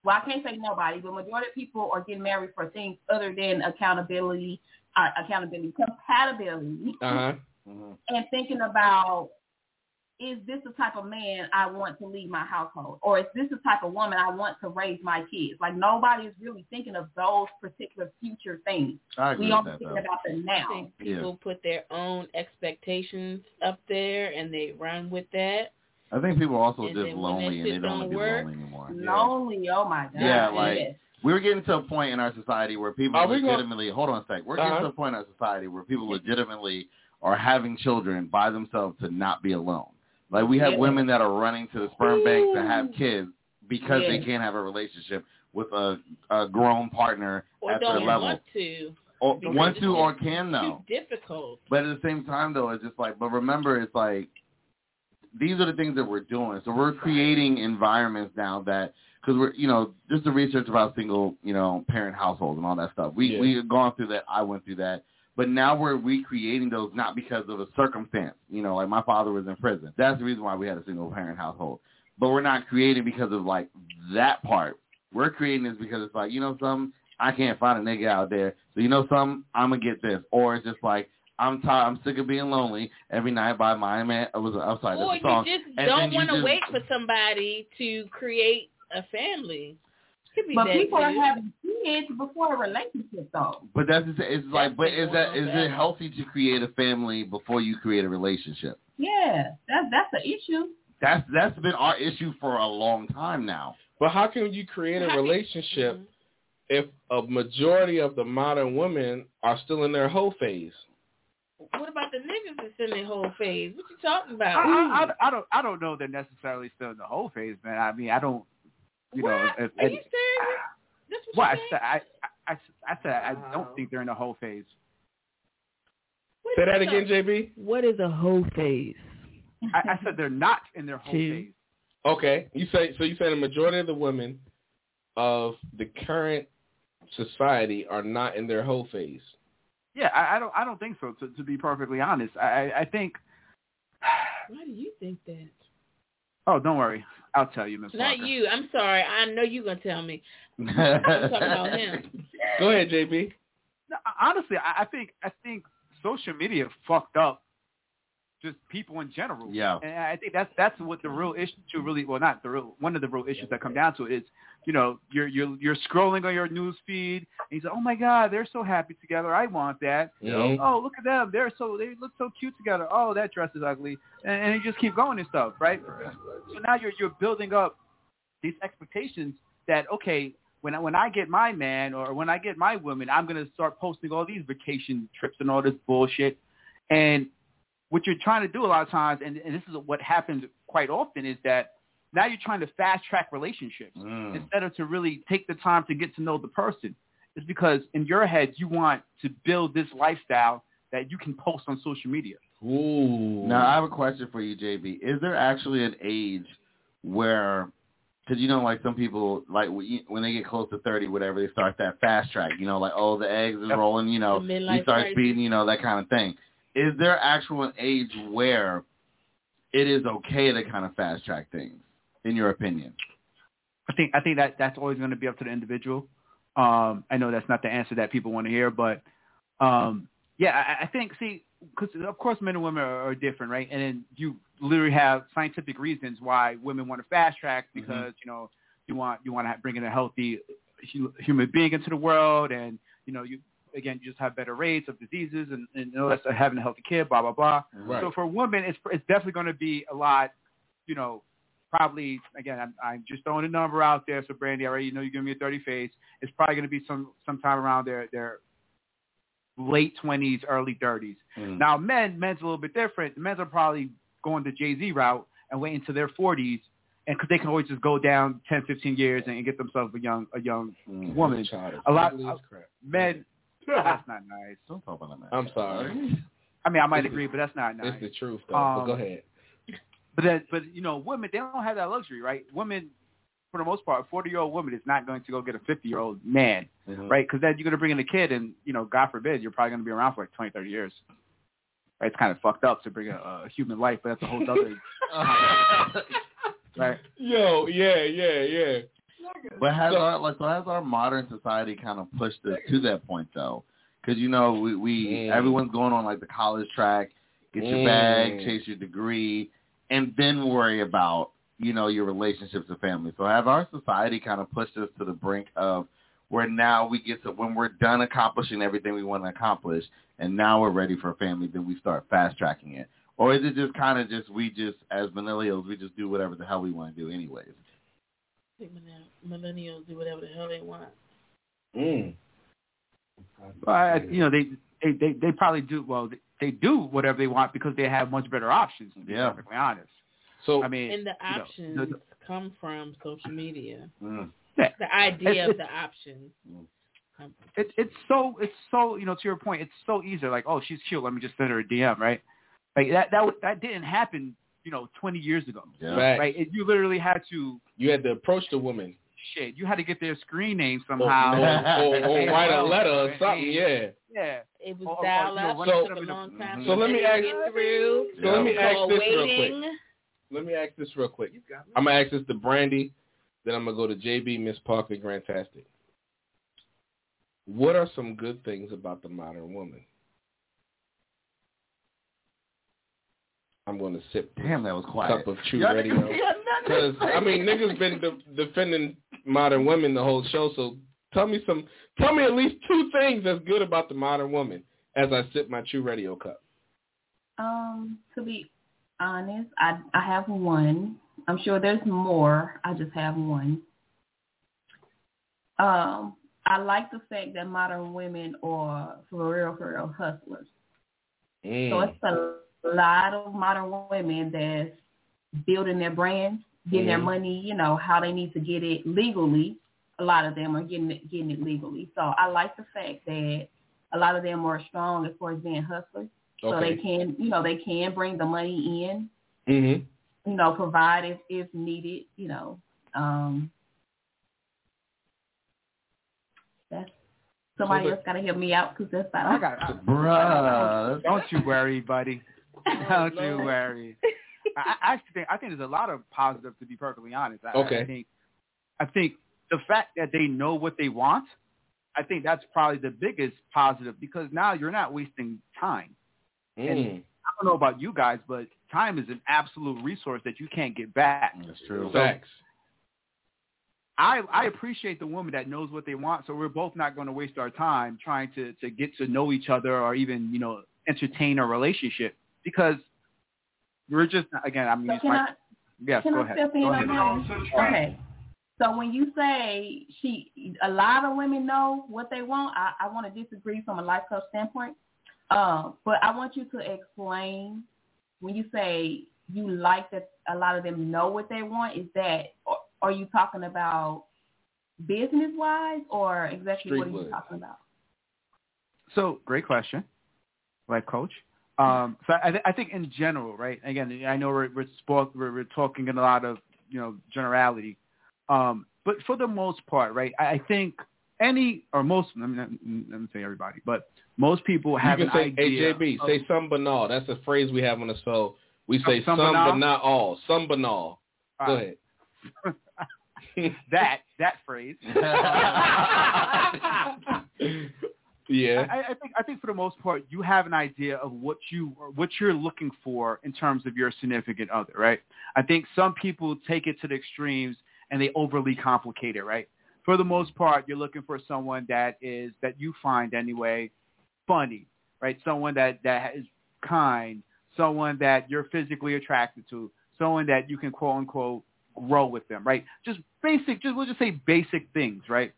Well, I can't say nobody, but majority of people are getting married for things other than accountability, uh, accountability, compatibility, Uh-huh. Mhm. and thinking about is this the type of man I want to lead my household, or is this the type of woman I want to raise my kids? Like nobody is really thinking of those particular future things. I agree We with only that thinking though. about the I now. think Yeah. people put their own expectations up there and they run with that. I think people are also And just then when that lonely and they don't want to be work, lonely anymore. Lonely, oh my god. Yeah, like- yes. We're getting to a point in our society where people Are we gonna- legitimately hold on a sec. We're getting Uh-huh. to a point in our society where people legitimately are having children by themselves to not be alone. Like we have Yeah. women that are running to the sperm bank to have mm. kids because they can't have a relationship with a, a grown partner Or at their don't level. want to. Or because want to or can though. Too difficult. But at the same time, though, it's just like, but remember, it's like these are the things that we're doing. So we're creating environments now that because we're, you know, just the research about single, you know, parent households and all that stuff. We Yeah. we have gone through that. I went through that. But now we're recreating those not because of a circumstance. You know, like my father was in prison. That's the reason why we had a single parent household. But we're not creating because of like that part. We're creating this because it's like, you know, some I can't find a nigga out there. So you know, some I'm gonna get this, or it's just like I'm tired. I'm sick of being lonely every night by my man. It was I'm sorry, or that's a song. you just And don't want to wait for somebody to create a family. Could be But that people are having kids before a relationship though. But that's just, it's like, but is that is Definitely it healthy to create a family before you create a relationship? Yeah, that's that's the issue. That's that's been our issue for a long time now. But how can you create a relationship Mhm. if a majority of the modern women are still in their whole phase? What about the niggas that's in their whole phase? What you talking I, about? I, I, I don't I don't know they're necessarily still in the whole phase, man. I mean, I don't. You know, What? if, Are you serious? That's what well, I said? I, I, I, I said I Wow. don't think they're in the whole phase. What Say is that a- again, JB. What is a whole phase? I, I said they're not in their whole Two. phase. Okay, you say so. You say the majority of the women of the current society are not in their whole phase. Yeah, I, I don't I don't think so. To, to be perfectly honest, I, I- I think. Why do you think that? Oh, don't worry, I'll tell you, Miss Not Walker. you. I'm sorry. I know you're gonna tell me. I'm talking about him. Go ahead, JB. No, honestly, I, I think I think social media fucked up just people in general. Yeah. and I think that's that's what the real issue to really. Well, not the real one of the real issues that come down to it is, you know, you're you're you're scrolling on your news feed and you say, oh my god, they're so happy together. I want that. Mhm. Oh, look at them. They're so they look so cute together. Oh, that dress is ugly, and, and you just keep going and stuff, right? So now you're you're building up these expectations that okay, when I, when I get my man or when I get my woman, I'm gonna start posting all these vacation trips and all this bullshit. And what you're trying to do a lot of times, and, and this is what happens quite often, is that now you're trying to fast track relationships Mm. instead of to really take the time to get to know the person. It's because in your head you want to build this lifestyle that you can post on social media. Ooh. Now I have a question for you, JB. Is there actually an age where, because you know, like some people, like when they get close to thirty, whatever, they start that fast track. You know, like oh, the eggs is rolling. You know, you start speeding. You know, that kind of thing. Is there actual an age where it is okay to kind of fast track things, in your opinion? I think I think that that's always going to be up to the individual. Um, I know that's not the answer that people want to hear, but um, yeah, I, I think see because of course men and women are, are different, right? And then you literally have scientific reasons why women want to fast track because you know you want you want to bring in a healthy human being into the world, and you know you again you just have better rates of diseases and, and know having a healthy kid, blah blah blah. Right. So for women, it's it's definitely going to be a lot, you know, probably again I'm, I'm just throwing a number out there. So Brandy, I already know you're giving me a 30 face. It's probably going to be some sometime around their their late twenties, early thirties. Mm. Now, men, men's a little bit different. The men's are probably going the Jay Z route and wait until their forties, and because they can always just go down 10, 15 years and, and get themselves a young a young Mm. woman. A lot- crap. Men, that's not nice. Don't talk about that. I'm sorry. I mean, I might agree, but that's not nice. It's the truth, though. but go Um, ahead. But then, but you know, women they don't have that luxury, right? Women, for the most part, a forty year old woman is not going to go get a fifty year old man, Mhm. right? Because then you're going to bring in a kid, and you know, God forbid, you're probably going to be around for like 20, 30 years. Right? It's kind of fucked up to bring a, a human life, but that's a whole other, right? Yo, yeah, yeah, yeah. But has So- our like so has our modern society kind of pushed us to that point though? Because you know we, we Mm. everyone's going on like the college track, get your Mm. bag, chase your degree, and then worry about you know your relationships and family. So have our society kind of pushed us to the brink of where now we get to when we're done accomplishing everything we want to accomplish, and now we're ready for a family, then we start fast tracking it. Or is it just kind of just we just as millennials we just do whatever the hell we want to do anyways? I think millennials do whatever the hell they want. Mm. Well, I, you know, they, they they they probably do well. They, they do whatever they want because they have much better options. To be Yeah. perfectly honest. So I mean, And the you know, options the- the- come from social media. Mm. The idea It's- of the options. come- it's it's so it's so you know to your point it's so easy like oh she's cute let me just send her a DM right like that that that didn't happen you know 20 years ago Yeah. Facts. right it, you literally had to You had to approach the woman shit you had to get their screen name oh, somehow or, or, or write a letter or something. Yeah. yeah It was Or- or, dial you know, up. one it of a long time. So let me them to ask- get through. So let me ask this real quick. Let me ask this real quick. I'm gonna ask this to Brandy, then I'm gonna go to JB, Miss Parker, Grantastic. What are some good things about the modern woman? I'm gonna sip Damn, that was quiet. cup of Chew Y'all Radio. niggas got nothing Because. I mean, niggas been de- defending modern women the whole show. So tell me some, tell me at least two things that's good about the modern woman as I sip my Chew Radio cup. Um, to be honest, I I have one. I'm sure there's more. I just have one. Um, I like the fact that modern women are for real, for real hustlers. So Mm. it's a lot of modern women that's building their brands, getting their Mhm. money, you know, how they need to get it legally. A lot of them are getting it, getting it legally. So I like the fact that a lot of them are strong as far as being hustlers. So they can, you know, they can bring the money in, Mm-hmm. you know, provide if, if needed, you know. Um, that's somebody So the- else got to help me out because that's not. I got I, Bruh. don't you worry buddy don't you Lord. worry I, I actually think I think there's a lot of positive to be perfectly honest I, Okay. I think I think the fact that they know what they want I think that's probably the biggest positive because now you're not wasting time Mm. I don't know about you guys, but time is an absolute resource that you can't get back. That's true. Facts. I I appreciate the woman that knows what they want, so we're both not going to waste our time trying to to get to know each other or even you know entertain a relationship because we're just again. I mean, So it's can my, I yes, can go I ahead. step in Go on ahead. Okay. So when you say she, a lot of women know what they want. I, I want to disagree from a life coach standpoint. Um, but I want you to explain when you say you like that a lot of them know what they want. Is that or are you talking about business wise or exactly what are you Street talking about? So great question, life coach. Um, so I, th- I think in general, right? Again, I know we're we're, we're we're talking in a lot of you know generality, um, but for the most part, right? I, I think any or most. Let me, let me say everybody, but most people You have can an say idea. AJB. of- Say some banal. That's a phrase we have on the show. We say Some some, but not all. Some banal. Go All ahead. that that phrase. yeah. I, I think I think for the most part, you have an idea of what you what you're looking for in terms of your significant other, right? I think some people take it to the extremes and they overly complicate it, right? For the most part, you're looking for someone that is that you find anyway funny, right? Someone that that is kind, someone that you're physically attracted to, someone that you can quote unquote grow with them, right? Just basic, just we'll just say basic things, right?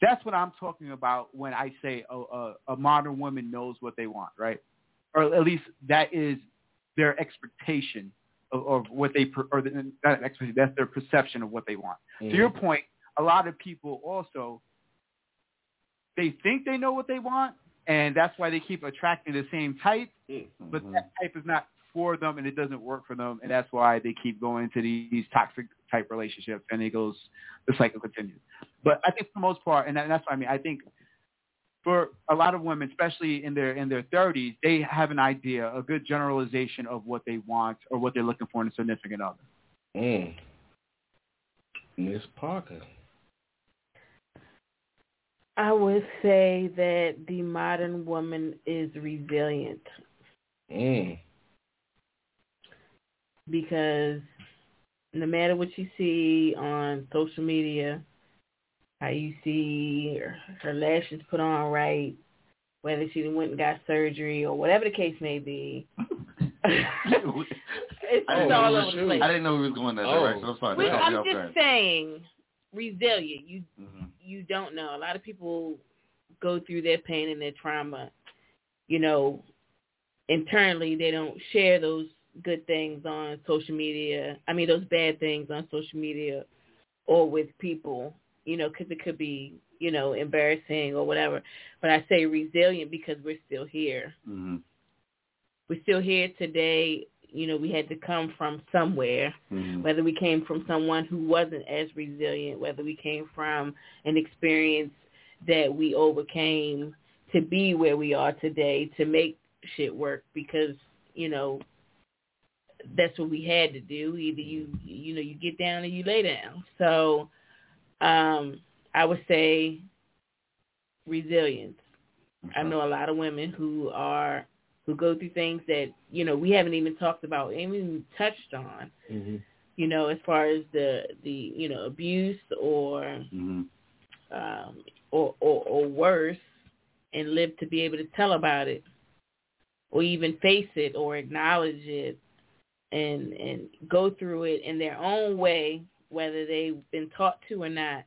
That's what I'm talking about when I say a, a, a modern woman knows what they want, right? Or at least that is their expectation of, of what they per, or the, not expectation. That's their perception of what they want. Mm. To your point, a lot of people also they think they know what they want, and that's why they keep attracting the same type. But Mhm. that type is not for them, and it doesn't work for them, and that's why they keep going into these toxic type relationships, and it goes the cycle continues. But I think for the most part, and that's what I mean. I think for a lot of women, especially in their in their 30s, they have an idea, a good generalization of what they want or what they're looking for in a significant other. Mm. Miss Parker. I would say that the modern woman is resilient Mm. because no matter what you see on social media, how you see her, her lashes put on right, whether she went and got surgery or whatever the case may be, it's I just didn't, all know over the was, place. I didn't know we was going that Oh. direction. I'm sorry. Which That I'm just guard. saying, resilient. You Mhm. you don't know. A lot of people go through their pain and their trauma, you know, internally. They don't share those good things on social media. I mean, those bad things on social media or with people, you know, because it could be, you know, embarrassing or whatever. But I say resilient because we're still here. Mhm. We're still here today. You know, we had to come from somewhere Mhm. whether we came from someone who wasn't as resilient, whether we came from an experience that we overcame to be where we are today to make shit work because, you know, that's what we had to do. Either you you know, you get down or you lay down. So um I would say resilience. I know a lot of women who are who go through things that you know we haven't even talked about, even touched on. Mm-hmm. You know, as far as the the you know abuse or Mhm. um, or, or or worse, and live to be able to tell about it, or even face it or acknowledge it, and and go through it in their own way, whether they've been taught to or not.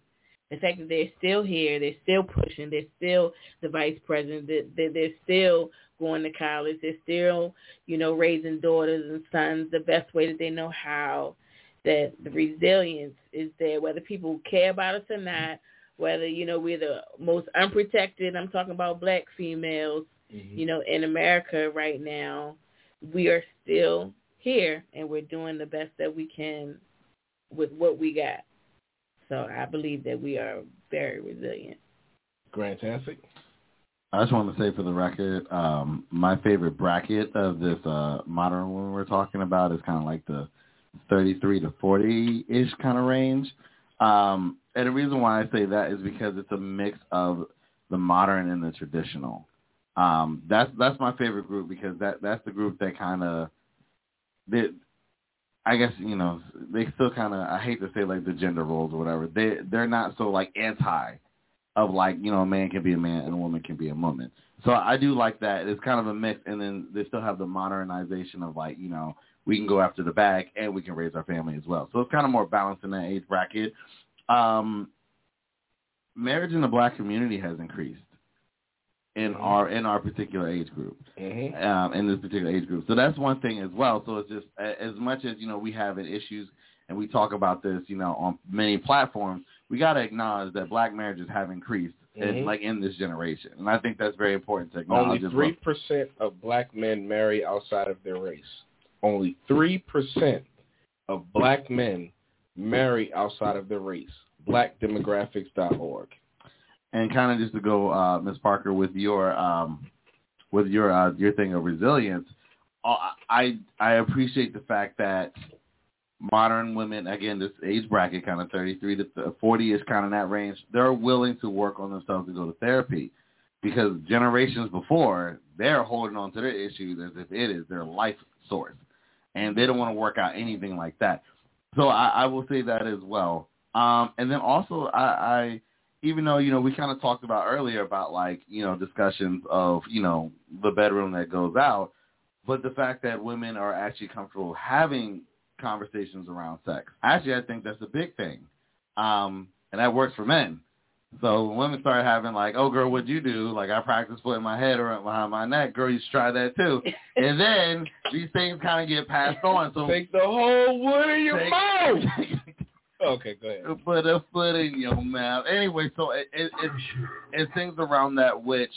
The fact that they're still here, they're still pushing, they're still the vice president, that they're, they're still going to college, they're still, you know, raising daughters and sons the best way that they know how. That the resilience is there, whether people care about us or not, whether you know we're the most unprotected. I'm talking about black females, Mm-hmm. you know, in America right now. We are still here, and we're doing the best that we can with what we got. So I believe that we are very resilient. Grantastic. I just want to say for the record, um, my favorite bracket of this uh, modern one we're talking about is kind of like the 33 to 40-ish kind of range. Um, and the reason why I say that is because it's a mix of the modern and the traditional. Um, that's that's my favorite group because that that's the group that kind of they I guess you know they still kind of I hate to say like the gender roles or whatever they they're not so like anti of like you know a man can be a man and a woman can be a woman. So I do like that. It's kind of a mix, and then they still have the modernization of like you know we can go after the bag and we can raise our family as well. So it's kind of more balanced in that age bracket. Um, marriage in the black community has increased in our in our particular age group Mm-hmm. um, in this particular age group. So that's one thing as well. So it's just as much as you know we have issues and we talk about this, you know, on many platforms. We got to acknowledge that black marriages have increased, in, Mhm. like in this generation, and I think that's very important to acknowledge. Only three percent of black men marry outside of their race. Only three percent of black men marry outside of their race. Blackdemographics.org. And kind of just to go, uh, Ms. Parker, with your um, with your uh, your thing of resilience, uh, I I appreciate the fact that modern women, again, this age bracket, kind of 33 to 40 is kind of that range. They're willing to work on themselves to go to therapy because generations before, they're holding on to their issues as if it is their life source, and they don't want to work out anything like that. So I, I will say that as well. Um, and then also, I, I even though you know we kind of talked about earlier about like you know discussions of you know the bedroom that goes out, but the fact that women are actually comfortable having conversations around sex. Actually, I think that's a big thing, um, and that works for men. So when women start having like, oh girl, what'd you do? Like I practice putting my head around behind my neck. Girl, you should try that too. and then these things kind of get passed on. So Take the whole wood in your Take- mouth. Okay, go ahead. put a foot in your mouth. Anyway, so it, it, it's it's things around that which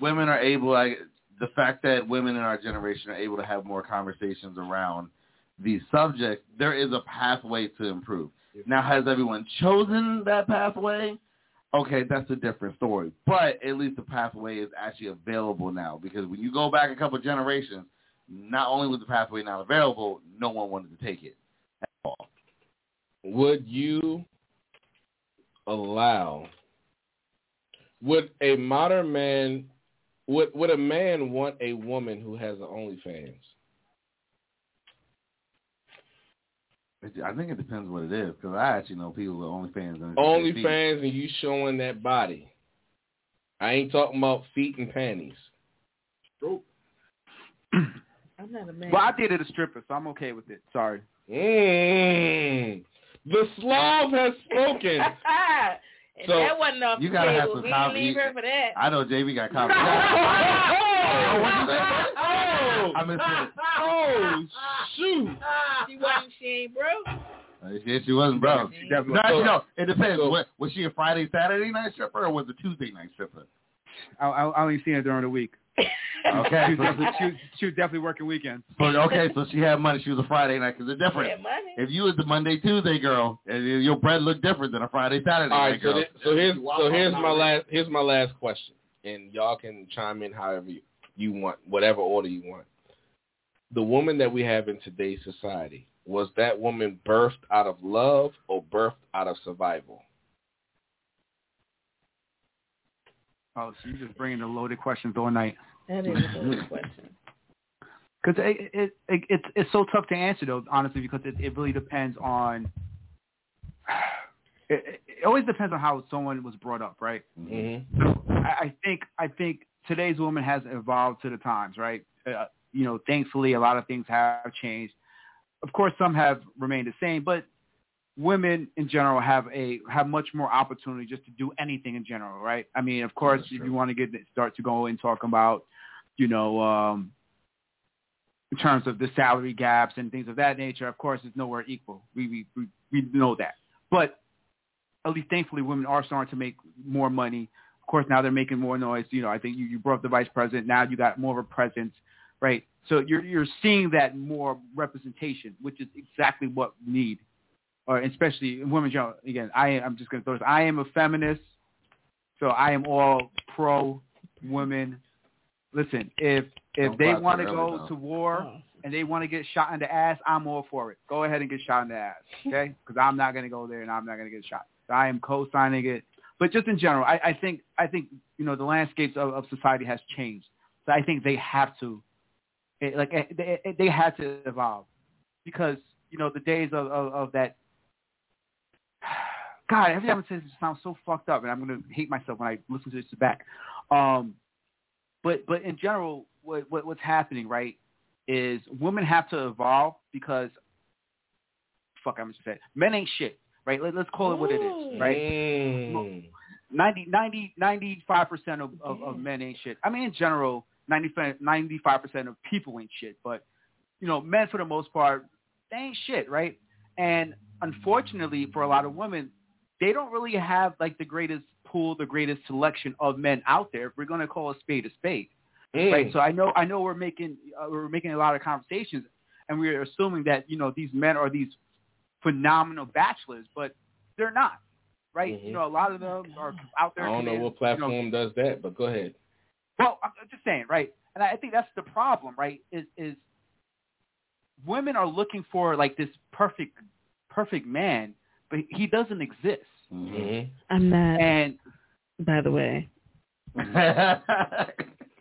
women are able, like the fact that women in our generation are able to have more conversations around these subjects. There is a pathway to improve. Now, has everyone chosen that pathway? Okay, that's a different story. But at least the pathway is actually available now because when you go back a couple of generations, not only was the pathway not available, no one wanted to take it at all. Would you allow? Would a modern man? Would would a man want a woman who has an OnlyFans? I think it depends what it is because I actually know people with OnlyFans. And OnlyFans and you showing that body. I ain't talking about feet and panties. I'm not a man. Well, I dated a stripper, so I'm okay with it. Sorry. Mm. The Slav has spoken. and So, that wasn't off you gotta have some We didn't confidence. leave her for that. I know JB got oh, confidence. oh, I missed it. oh, shoot. She wasn't. She ain't broke. Uh, yeah, she wasn't, bro. She definitely No, So- no, it depends. so- was, was she a Friday, Saturday night stripper or was it Tuesday night stripper? I, I, I only seen her during the week. Okay. She was, definitely, she, was, she was definitely working weekends. So, okay, so she had money. She was a Friday night because it's Yeah, different. money. If you was the Monday, Tuesday girl, eh, your bread looked different than a Friday, Saturday All night so, girl. thi- so here's so here's my last here's my last question, and y'all can chime in however you, you want, whatever order you want. The woman that we have in today's society was that woman birthed out of love or birthed out of survival? Oh, so you're just bringing the loaded questions all night. That is a good question. Because it, it, it, it's it's so tough to answer though, honestly, because it, it really depends on. It, it- it always depends on how someone was brought up, right? Mm-hmm. So I, I think I think today's woman has evolved to the times, right? Uh, you know, thankfully, a lot of things have changed. Of course, some have remained the same, but women in general have a have much more opportunity just to do anything in general, right? I mean, of course, if you want to get start to go and talk about, you know, um, in terms of the salary gaps and things of that nature, of course, it's nowhere equal. We we we, we know that, but at least thankfully, women are starting to make more money. Of course, now they're making more noise. You know, I think you, you brought up the vice president. Now you got more of a presence, right? So you're you're seeing that more representation, which is exactly what we need, or especially in women. general. Again, I I'm just going to throw this. I am a feminist, so I am all pro women. Listen, if if Don't they want to go early, though. to war Oh. and they want to get shot in the ass, I'm all for it. Go ahead and get shot in the ass, okay? Because I'm not going to go there and I'm not going to get shot. So I am co-signing it. But just in general, I, I think I think you know the landscapes of, of society has changed. So I think they have to, it, like eh, they, eh, they had to evolve because you know the days of, of, of that. God, every time I say this, it sounds so fucked up, and I'm gonna hate myself when I listen to this back. Um, but but in general, what, what what's happening right is women have to evolve because fuck, I'm just saying men ain't shit, right? Let, let's call it what it is, right? Mm. 90, 90, 95% of, of, of men ain't shit. I mean, in general, 95, 95% of people ain't shit. But, you know, men for the most part, they ain't shit, right? And unfortunately for a lot of women, they don't really have, like, the greatest pool, the greatest selection of men out there. If we're going to call a spade a spade. Mm. Right. So I know I know we're making uh, we're making a lot of conversations, and we're assuming that you know these men are these phenomenal bachelors, but they're not. Right. Mhm. You know, a lot of them are out there. I don't know what you know, platform does that, but go ahead. well, I'm I'm just saying, right? And I think that's the problem, right? Is is women are looking for like this perfect perfect man, but he doesn't exist. Mm-hmm. I'm not. And By the way,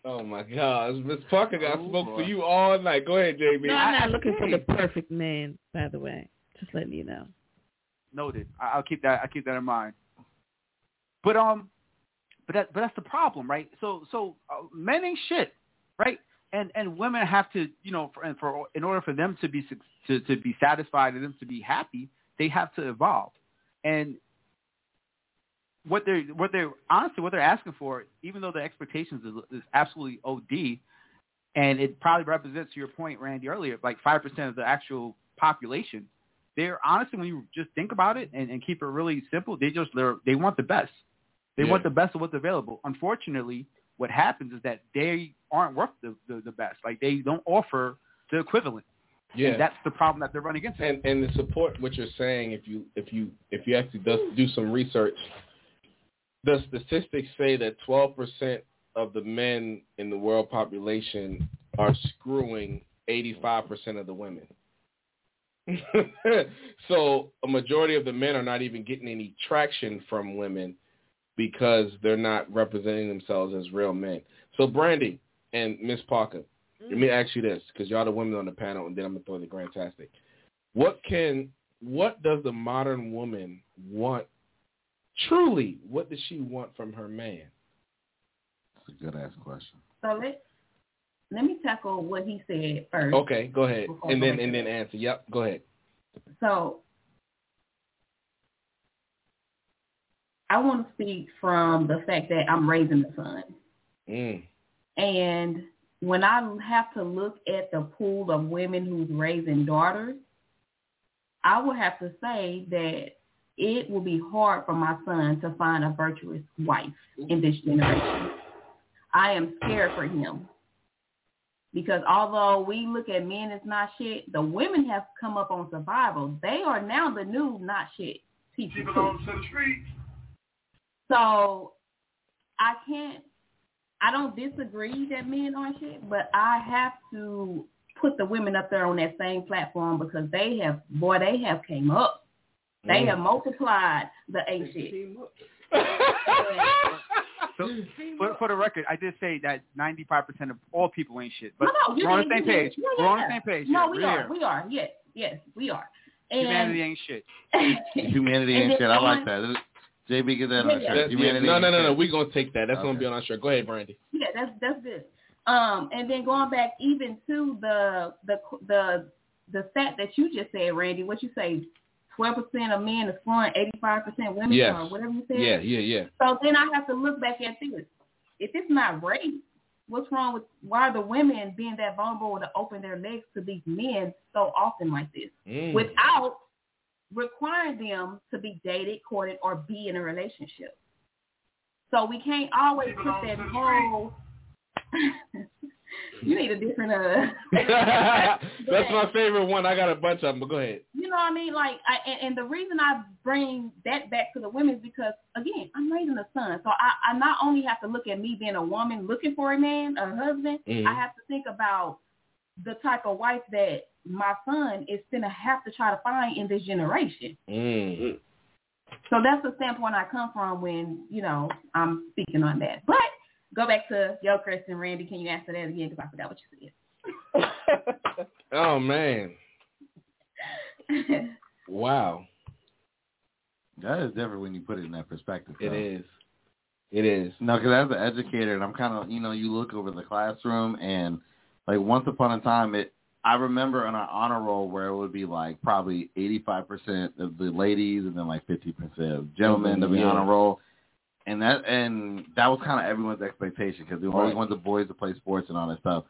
Oh my God, Miss Parker, I Oh, spoke boy. for you all night. Go ahead, JB. no, I'm I- not looking for the perfect man. By the way, just letting you know. noted. I- I'll keep that. I'll keep that in mind. But um, but that but that's the problem, right? So so uh, men ain't shit, right? And and women have to, you know, for, and for in order for them to be suc- to to be satisfied and them to be happy, they have to evolve. And what they're what they're honestly what they're asking for, even though the expectations is, is absolutely OD, and it probably represents to your point, Randy, earlier, like five percent of the actual population. They're honestly, when you just think about it and, and keep it really simple, they just they're, they want the best. They Yeah. want the best of what's available. Unfortunately, what happens is that they aren't worth the, the, the best. Like they don't offer the equivalent. Yeah. And that's the problem that they're running into. and and to support what you're saying, if you if you if you actually does do some research, the statistics say that 12 percent of the men in the world population are screwing 85 percent of the women. so a majority of the men are not even getting any traction from women because they're not representing themselves as real men. So Brandy and Miss Parker, let me ask you this, because y'all the women on the panel, and then I'm gonna throw the Grantastic. What can, what does the modern woman want? Truly, what does she want from her man? That's a good ass question. So let let me tackle what he said first. Okay, go ahead, and then and then answer. Yep, go ahead. So I want to speak from the fact that I'm raising a son. Mm. And when I have to look at the pool of women who's raising daughters, I would have to say that it will be hard for my son to find a virtuous wife in this generation. I am scared for him. Because although we look at men as not shit, the women have come up on survival. They are now the new not shit people. Keep it on to the streets. So I can't. I don't disagree that men aren't shit, but I have to put the women up there on that same platform because they have, boy, they have came up. They Mm. have multiplied the A shit. So for, for the record, I did say that 95% of all people ain't shit. But No, no, you we're on the same you page. did. Yeah, We're on the same page. No, yeah, we we're here. We are. Yes, yes, we are. And, Humanity ain't shit. Humanity ain't shit. I like on- that. JB, get that on Yeah, the yeah. shirt. Humanity no, no, no, no. We're gonna take that. That's gonna be on our shirt. Go ahead, Brandy. Yeah, that's that's good. Um, and then going back even to the the the the fact that you just said, Randy, what you say, twelve percent of men are scoring eighty five percent women Yes. or whatever you said. Yeah, yeah, yeah. So then I have to look back at this. If it's not rape, what's wrong with why are the women being that vulnerable to open their legs to these men so often like this Mm. without requiring them to be dated, courted, or be in a relationship? So we can't always put that whole. you need a different uh. That's my favorite one. I got a bunch of them, but go ahead. You know what I mean? Like, I, and, and the reason I bring that back to the women is because, again, I'm raising a son. So I, I not only have to look at me being a woman looking for a man, a husband, Mhm. I have to think about the type of wife that my son is to have to try to find in this generation. Mm. So that's the standpoint I come from when, you know, I'm speaking on that. But go back to yo, Chris and Randy. Can you answer that again? Because I forgot what you said. Oh man, wow, That is different when you put it in that perspective. it though. is. It is. No, because as an educator, and I'm kind of, you know, you look over the classroom, and like once upon a time, it. I remember on our honor roll where it would be like probably 85% of the ladies, and then like 50% of gentlemen to be Yeah. on a roll, and that and that was kind of everyone's expectation because they always Right. wanted the boys to play sports and all that stuff.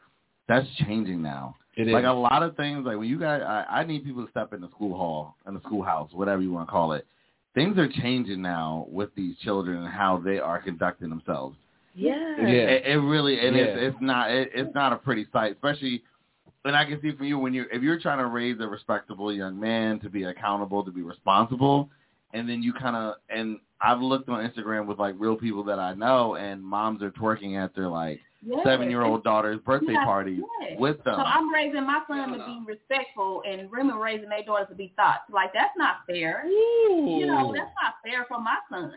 That's changing now. It is. Like a lot of things, like when you guys, I, I need people to step in the school hall, in the schoolhouse, whatever you want to call it. Things are changing now with these children and how they are conducting themselves. Yeah. Yeah. It, it really, and Yeah. it's, it's not, it, it's not a pretty sight, especially. And I can see from you when you, if you're trying to raise a respectable young man to be accountable, to be responsible, and then you kind of, and I've looked on Instagram with like real people that I know, and moms are twerking at their like Yes. seven year old daughter's birthday Yeah, parties yes. with them. So I'm raising my son to be respectful, and women raising their daughters to be thought. Like that's not fair. You know, that's not fair for my son.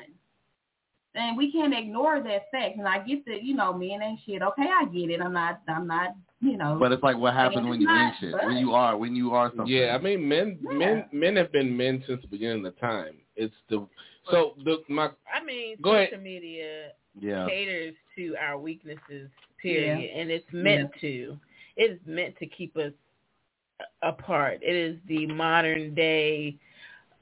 And we can't ignore that fact. And I get that, you know, men ain't shit. Okay, I get it. I'm not. I'm not. You know. But it's like what happens when you not ain't shit. fun. When you are, when you are something. Yeah, I mean, men, Yeah. men, men have been men since the beginning of the time. It's the so the my I mean, Go ahead. social media yeah. caters to our weaknesses, period, and it's meant to. It is meant to keep us apart. It is the modern day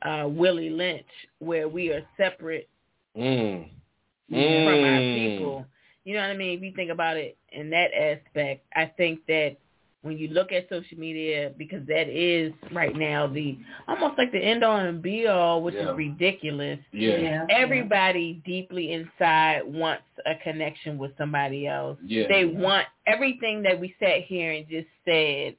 uh, Willie Lynch, where we are separate Mm. from our Mm. people. You know what I mean? If you think about it in that aspect, I think that when you look at social media, because that is right now the almost like the end all and be all, which Yeah. is ridiculous. Yeah. Everybody deeply inside wants a connection with somebody else. Yeah. They want everything that we sat here and just said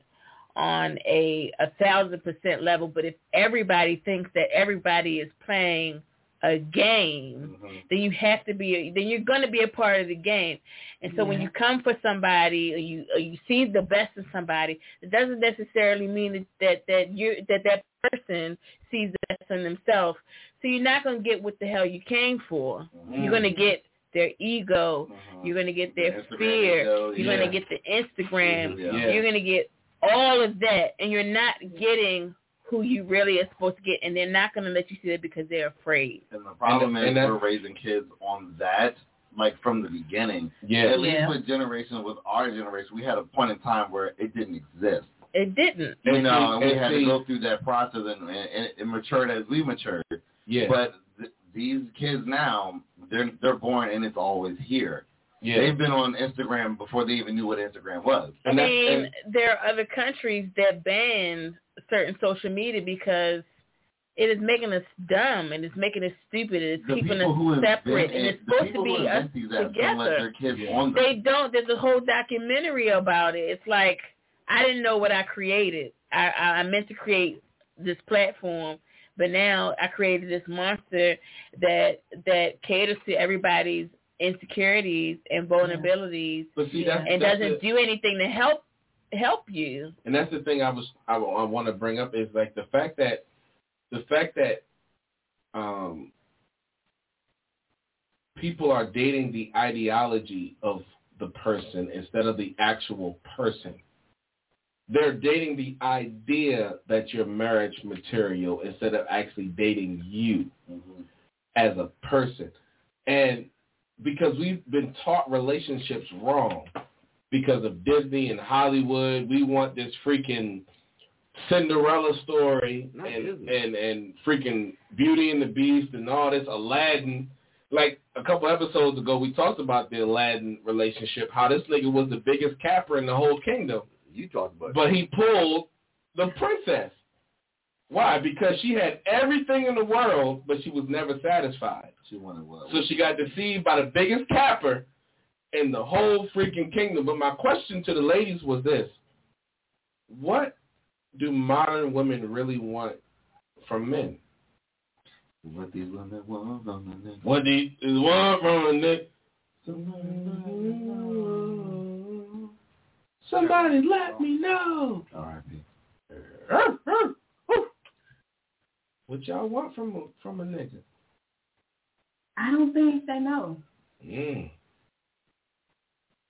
on a a thousand percent level. But if everybody thinks that everybody is playing a game, Mhm. then you have to be a, then you're going to be a part of the game. And so when you come for somebody or you or you see the best in somebody, it doesn't necessarily mean that that, that you that that person sees the best in themselves. So you're not going to get what the hell you came for. You're going to get their ego. Mhm. You're going to get their Instagram fear. ego, You're yeah. going to get the Instagram. Yeah. Yeah. You're going to get all of that, and you're not getting who you really are supposed to get, and they're not going to let you see that because they're afraid. And the problem And- and is that's- we're raising kids on that, like from the beginning. Yeah. At least Yeah. with generation, with our generation, we had a point in time where it didn't exist. It didn't. You And know, see- and we and had see- to go through that process and, and, and matured as we matured. Yeah. But th- these kids now, they're they're born and it's always here. yeah. They've been on Instagram before they even knew what Instagram was. I And that's- mean, and- there are other countries that ban certain social media because it is making us dumb and it's making us stupid and it's The keeping us separate and it's supposed to be us don't together. their kids Yeah. on them. They don't. There's a whole documentary about it. It's like I didn't know what I created. I, I meant to create this platform, but now I created this monster that that caters to everybody's insecurities and vulnerabilities see, that's, and that's doesn't the- do anything to help help you. and that's the thing I was I, want to bring up is like the fact that the fact that um people are dating the ideology of the person instead of the actual person. They're dating the idea that you're marriage material instead of actually dating you Mhm. as a person. And because we've been taught relationships wrong because of Disney and Hollywood, we want this freaking Cinderella story Not and, Disney. and and freaking Beauty and the Beast and all this Aladdin. Like a couple episodes ago, we talked about the Aladdin relationship, how this nigga was the biggest capper in the whole kingdom, You talked about but he pulled the princess. Why? Because she had everything in the world, but she was never satisfied. She wanted what? So she got deceived by the biggest capper in the whole freaking kingdom. But my question to the ladies was this. What do modern women really want from men? What these women want from a nigga. What do you is want from a nigga? Somebody let me know. R.I.P. What y'all want from a, from a nigga? I don't think they know. Mm.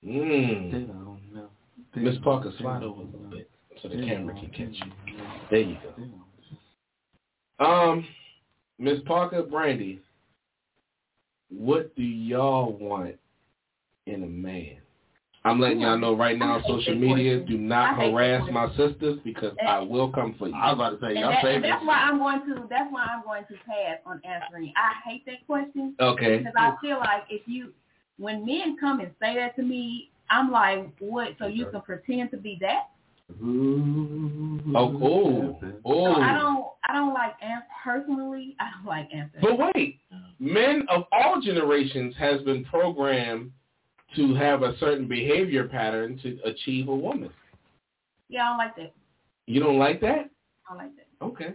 They Mm. don't know. Miss Parker, slide over a little bit so the They camera can catch you. There you go. Um, Miss Parker, Brandy, what do y'all want in a man? I'm letting y'all know right now on social media, do not I hate that hase question. my sisters because I will come for you. I was about to say, y'all that, say and that's why I'm going to that's why I'm going to pass on answering. I hate that question Okay. because I feel like if you when men come and say that to me, I'm like, what? So you can pretend to be that? Mm-hmm. Oh, oh, So oh. I don't I don't like ans- personally. I don't like answering. But wait, men of all generations has been programmed to have a certain behavior pattern to achieve a woman. yeah, I don't like that. You don't like that? I don't like that. Okay.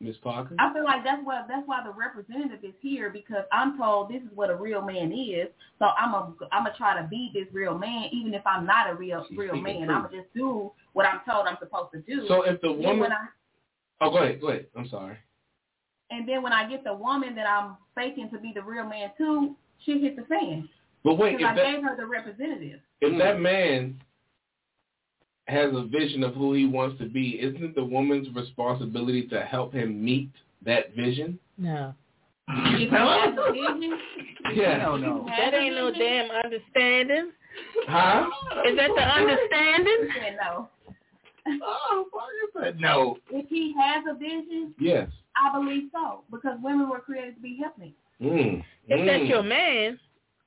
Miss Parker? I feel like that's what that's why the representative is here because I'm told this is what a real man is. So I'm a I'm gonna try to be this real man, even if I'm not a real She's real man. I'm gonna just do what I'm told I'm supposed to do. So if the woman when I Oh go ahead, go ahead. I'm sorry. and then when I get the woman that I'm faking to be the real man too, she hit the fan But wait, because if I that gave her the representative. if that hmm. man has a vision of who he wants to be, isn't it the woman's responsibility to help him meet that vision? No. If he has a vision, Yeah. Hell no. That ain't no damn understanding. Huh? Is that the understanding? then no. Oh, fuck, you said no. If he has a vision, Yes. I believe so because women were created to be helpmates. Mm. If Mm. that's your man,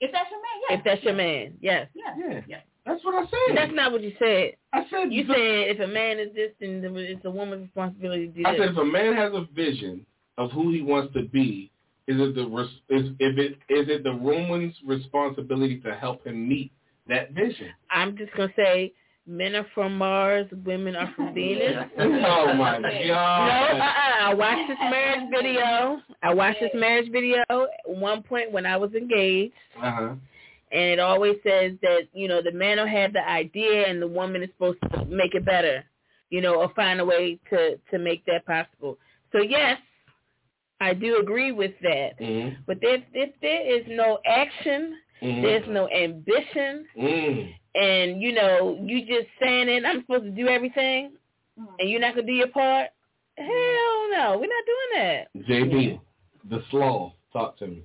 If that's your man, yes. if that's your man, yes. yeah. Yeah. yeah. That's what I said. that's not what you said. I said You the- said if a man is this, then it's a woman's responsibility to do I this. said if a man has a vision of who he wants to be, is it the res- is if it is it the woman's responsibility to help him meet that vision? I'm just gonna say, men are from Mars, women are from Venus. oh my No, god! uh-uh. I watched this marriage video. I watched this marriage video at one point when I was engaged, Uh huh. And it always says that you know the man will have the idea, and the woman is supposed to make it better, you know, or find a way to to make that possible. So yes, I do agree with that. Mm. But if if there is no action, Mm. there's no ambition, Mm. and you know you just saying it, I'm supposed to do everything, and you're not gonna do your part. Hell no, we're not doing that. JB, the slow. Talk to me.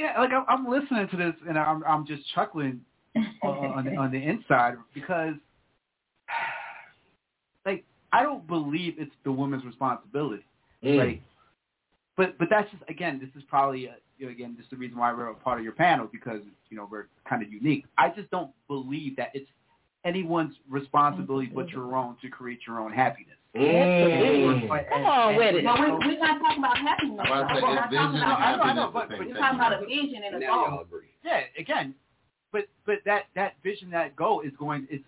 Yeah, like I'm, I'm listening to this and I'm I'm just chuckling on, on, the, on the inside because, like, I don't believe it's the woman's responsibility. Mm. Like, but but that's just again, this is probably uh you know, again just the reason why we're a part of your panel because you know we're kind of unique. I just don't believe that it's anyone's responsibility but your own to create your own happiness. Mm. Come on with it. But we, we're not talking about happiness. I'm about to say, We're not talking and about, I know, I know, but- at the but same we're talking about a vision and a Now goal. Yeah, again, but but that that vision, that goal is going is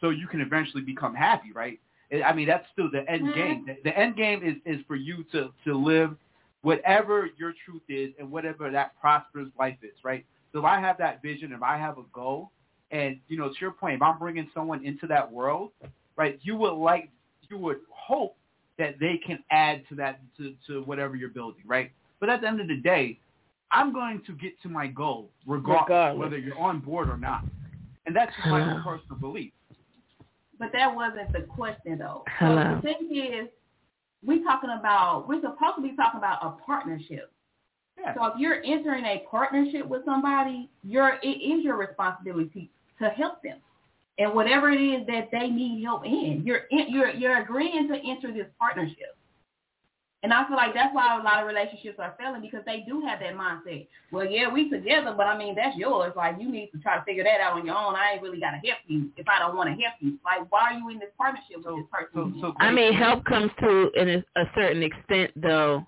so you can eventually become happy, right? I- I mean, that's still the end Mhm. game. The, the end game is is for you to to live whatever your truth is and whatever that prosperous life is, right? So if I have that vision, if I have a goal, and you know, to your point, if I'm bringing someone into that world, right? You would like, you would hope that they can add to that to to whatever you're building, right? But at the end of the day, I'm going to get to my goal regardless, Regardless. whether you're on board or not. And that's just my own personal belief. But that wasn't the question though. Hello. So the thing is, we're talking about we're supposed to be talking about a partnership. Yeah. So if you're entering a partnership with somebody, your it is your responsibility to help them. And whatever it is that they need help in, you're in, you're you're agreeing to enter this partnership. And I feel like that's why a lot of relationships are failing because they do have that mindset. Well, yeah, we together, but I mean that's yours. Like you need to try to figure that out on your own. I ain't really gotta help you if I don't want to help you. Like why are you in this partnership with this person? So, so I mean, help comes to in a, a certain extent, though.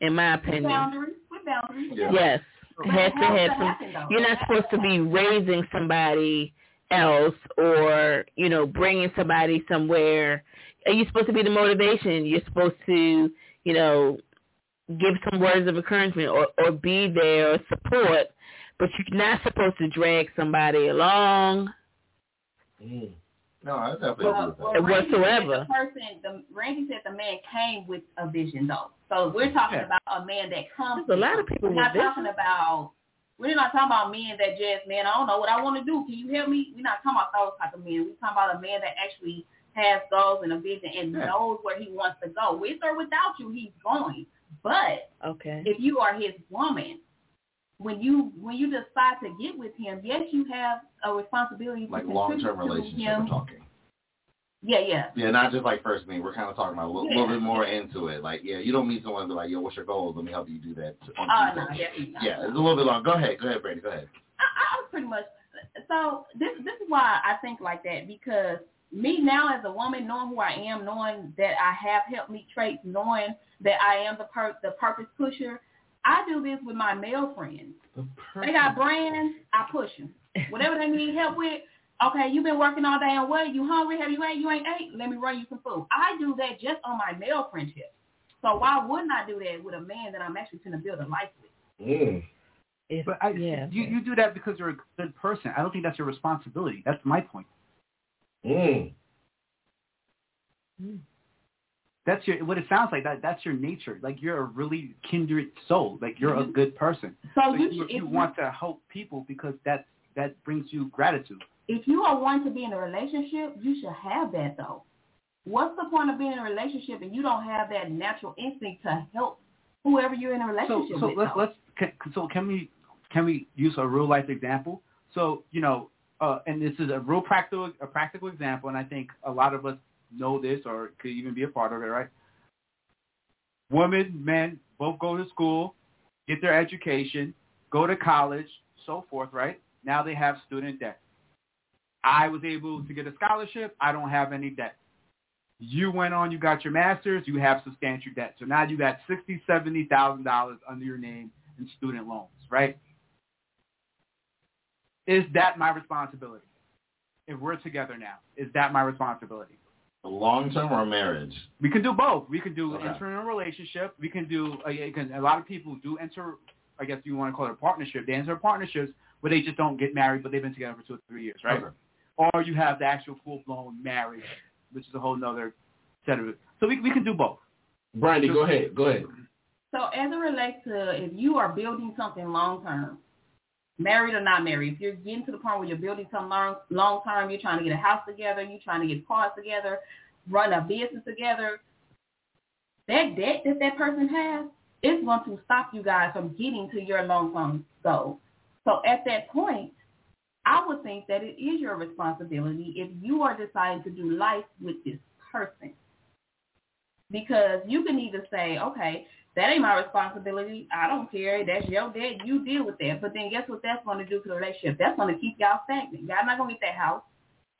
In my with opinion, boundaries, with boundaries. Yeah. yes, But it has to has have some. happen. You're not supposed to be raising somebody else or you know bringing somebody somewhere. Are you supposed to be the motivation? You're supposed to you know give some words of encouragement or or be there or support, but you're not supposed to drag somebody along. Mm. No, I definitely agree Well, with that. well, Randy said Whatsoever. The person, the, Randy said the man came with a vision, though. So we're talking Yeah. about a man that comes. There's a lot of people We're with not vision. talking about. We're not talking about men that just, man, I don't know what I want to do. Can you help me? We're not talking about those type of men. We're talking about a man that actually has goals and a vision and Yeah. knows where he wants to go. With or without you, he's going. But Okay. if you are his woman, when you when you decide to get with him, yes, you have a responsibility to Like long-term relationship we're talking. Yeah, yeah. Yeah, not just like first meet. We're kind of talking about a little, Yeah. little bit more into it. Like, yeah, you don't meet someone and be like, yo, what's your goals? Let me help you do that. Oh, Tuesday. no, definitely not. Yeah, it's a little bit long. Go ahead. Go ahead, Brady. Go ahead. I, I was pretty much so this this is why I think like that because me now as a woman knowing who I am knowing that I have helped me traits knowing that I am the per the purpose pusher I do this with my male friends The they got brands I push them whatever they need help with okay you've been working all day and what you hungry have you ate you ain't ate let me run you some food I do that just on my male friendship so why wouldn't I do that with a man that I'm actually going to build a life with Mm. If- But I, yeah. you you do that because you're a good person. I don't think that's your responsibility. That's my point. Mm. That's your what it sounds like. That that's your nature. Like you're a really kindred soul. Like you're a good person. so So you, you, you want to help people because that that brings you gratitude. if you are wanting to be in a relationship, you should have that though. What's the point of being in a relationship and you don't have that natural instinct to help whoever you're in a relationship so with? let's let's can, so can we can we use a real life example? So you know, uh, and this is a real practical a practical example, and I think a lot of us know this or could even be a part of it, right? Women, men both go to school. get their education, go to college, so forth, right? Now they have student debt. I was able to get a scholarship. I don't have any debt. You went on, you got your master's, you have substantial debt. So now you got sixty, seventy thousand dollars under your name in student loans, right? Is that my responsibility? If we're together now, is that my responsibility? Long term or marriage? We can do both. We can do Okay. enter in a relationship. We can do uh, can, a lot of people do enter. I guess you want to call it a partnership. They enter partnerships where they just don't get married, but they've been together for two or three years, right? Okay. Or you have the actual full blown marriage, which is a whole nother set of it. So we we can do both. Brandy, go ahead. Go ahead. So as it relates to if you are building something long term, married or not married, if you're getting to the point where you're building something long long term, you're trying to get a house together, you're trying to get cars together, run a business together, that debt that that person has is going to stop you guys from getting to your long term goal. So at that point, I would think that it is your responsibility if you are deciding to do life with this person. Because you can either say, okay, that ain't my responsibility. I don't care. That's your debt. You deal with that. But then guess what that's going to do to the relationship? That's going to keep y'all stagnant. Y'all not going to get that house.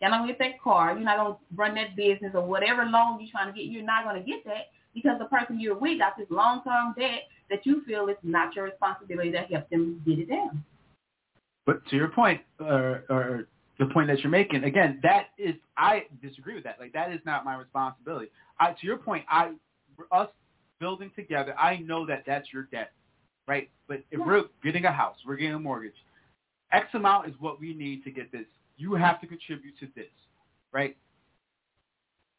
Y'all not going to get that car. You're not going to run that business or whatever loan you're trying to get. You're not going to get that because the person you're with got this long-term debt that you feel is not your responsibility to help them get it down. But to your point, or, or the point that you're making, again, that is I disagree with that. Like that is not my responsibility. I, to your point, I us building together, I know that that's your debt, right? But if we're getting a house, we're getting a mortgage, X amount is what we need to get this. You have to contribute to this, right?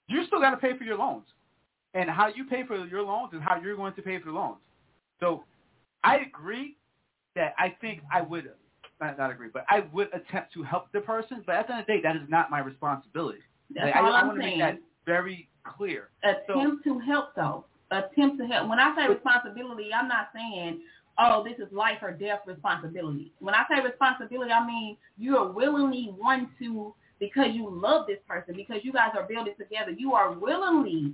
You still got to pay for your loans, and how you pay for your loans is how you're going to pay for the loans. So, I agree that I think I would not, not agree, but I would attempt to help the person. But at the end of the day, that is not my responsibility. That's Like, all I, I I'm want to make saying. that very clear. attempt to help though. Attempt to help. When I say responsibility, I'm not saying, oh, this is life or death responsibility. When I say responsibility, I mean you are willingly one to because you love this person, because you guys are building together. You are willingly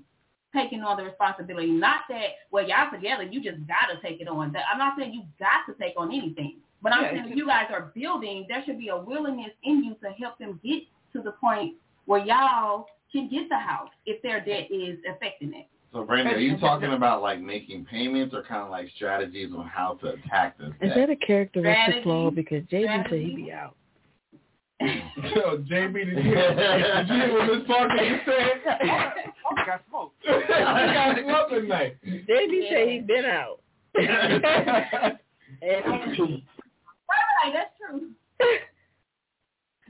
taking on the responsibility. Not that well, y'all together, you just gotta take it on. I'm not saying you got to take on anything. But I'm Yeah, saying it's- if you guys are building, there should be a willingness in you to help them get to the point where y'all can get the house if their debt is affecting it. So, Brandon, are you talking about like making payments or kind of like strategies on how to attack this? Is debt? that a characteristic flaw? Because JB said Strategy. he be out. Yo, JB, did you, did you hear what Miss Parker just said? Oh, I got smoked. I got smoke tonight. JB said he been out. and Right, that's true.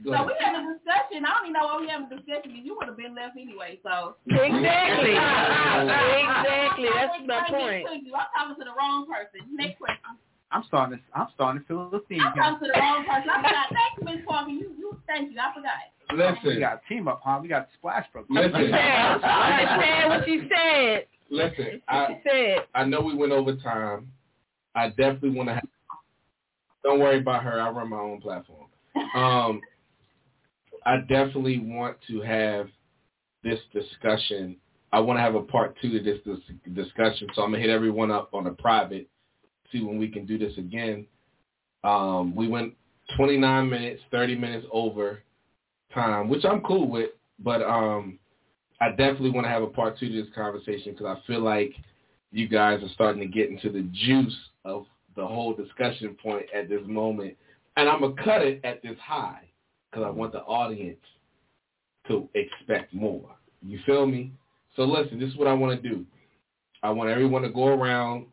So ahead. we had a discussion. I don't even know why we having a discussion because you would have been left anyway. So exactly, exactly. That's my point. to you. I'm talking to the wrong person. Next question. I'm starting to I'm starting to feel the theme I'm talking to the wrong person. I forgot. Thank you, Miss Parker. You, you, thank you. I forgot. Listen. We got a team up, huh? We got Splash Brothers. listen, Understand what she said. listen. What I, she said. I know we went over time. I definitely want to have. Don't worry about her. I run my own platform. Um, I definitely want to have this discussion. I want to have a part two to this, this discussion. So I'm gonna hit everyone up on a private, see when we can do this again. Um, we went 29 minutes, 30 minutes over time, which I'm cool with. But um, I definitely want to have a part two to this conversation because I feel like you guys are starting to get into the juice of the whole discussion point at this moment. And I'm going to cut it at this high because I want the audience to expect more. You feel me? So listen, this is what I want to do. I want everyone to go around,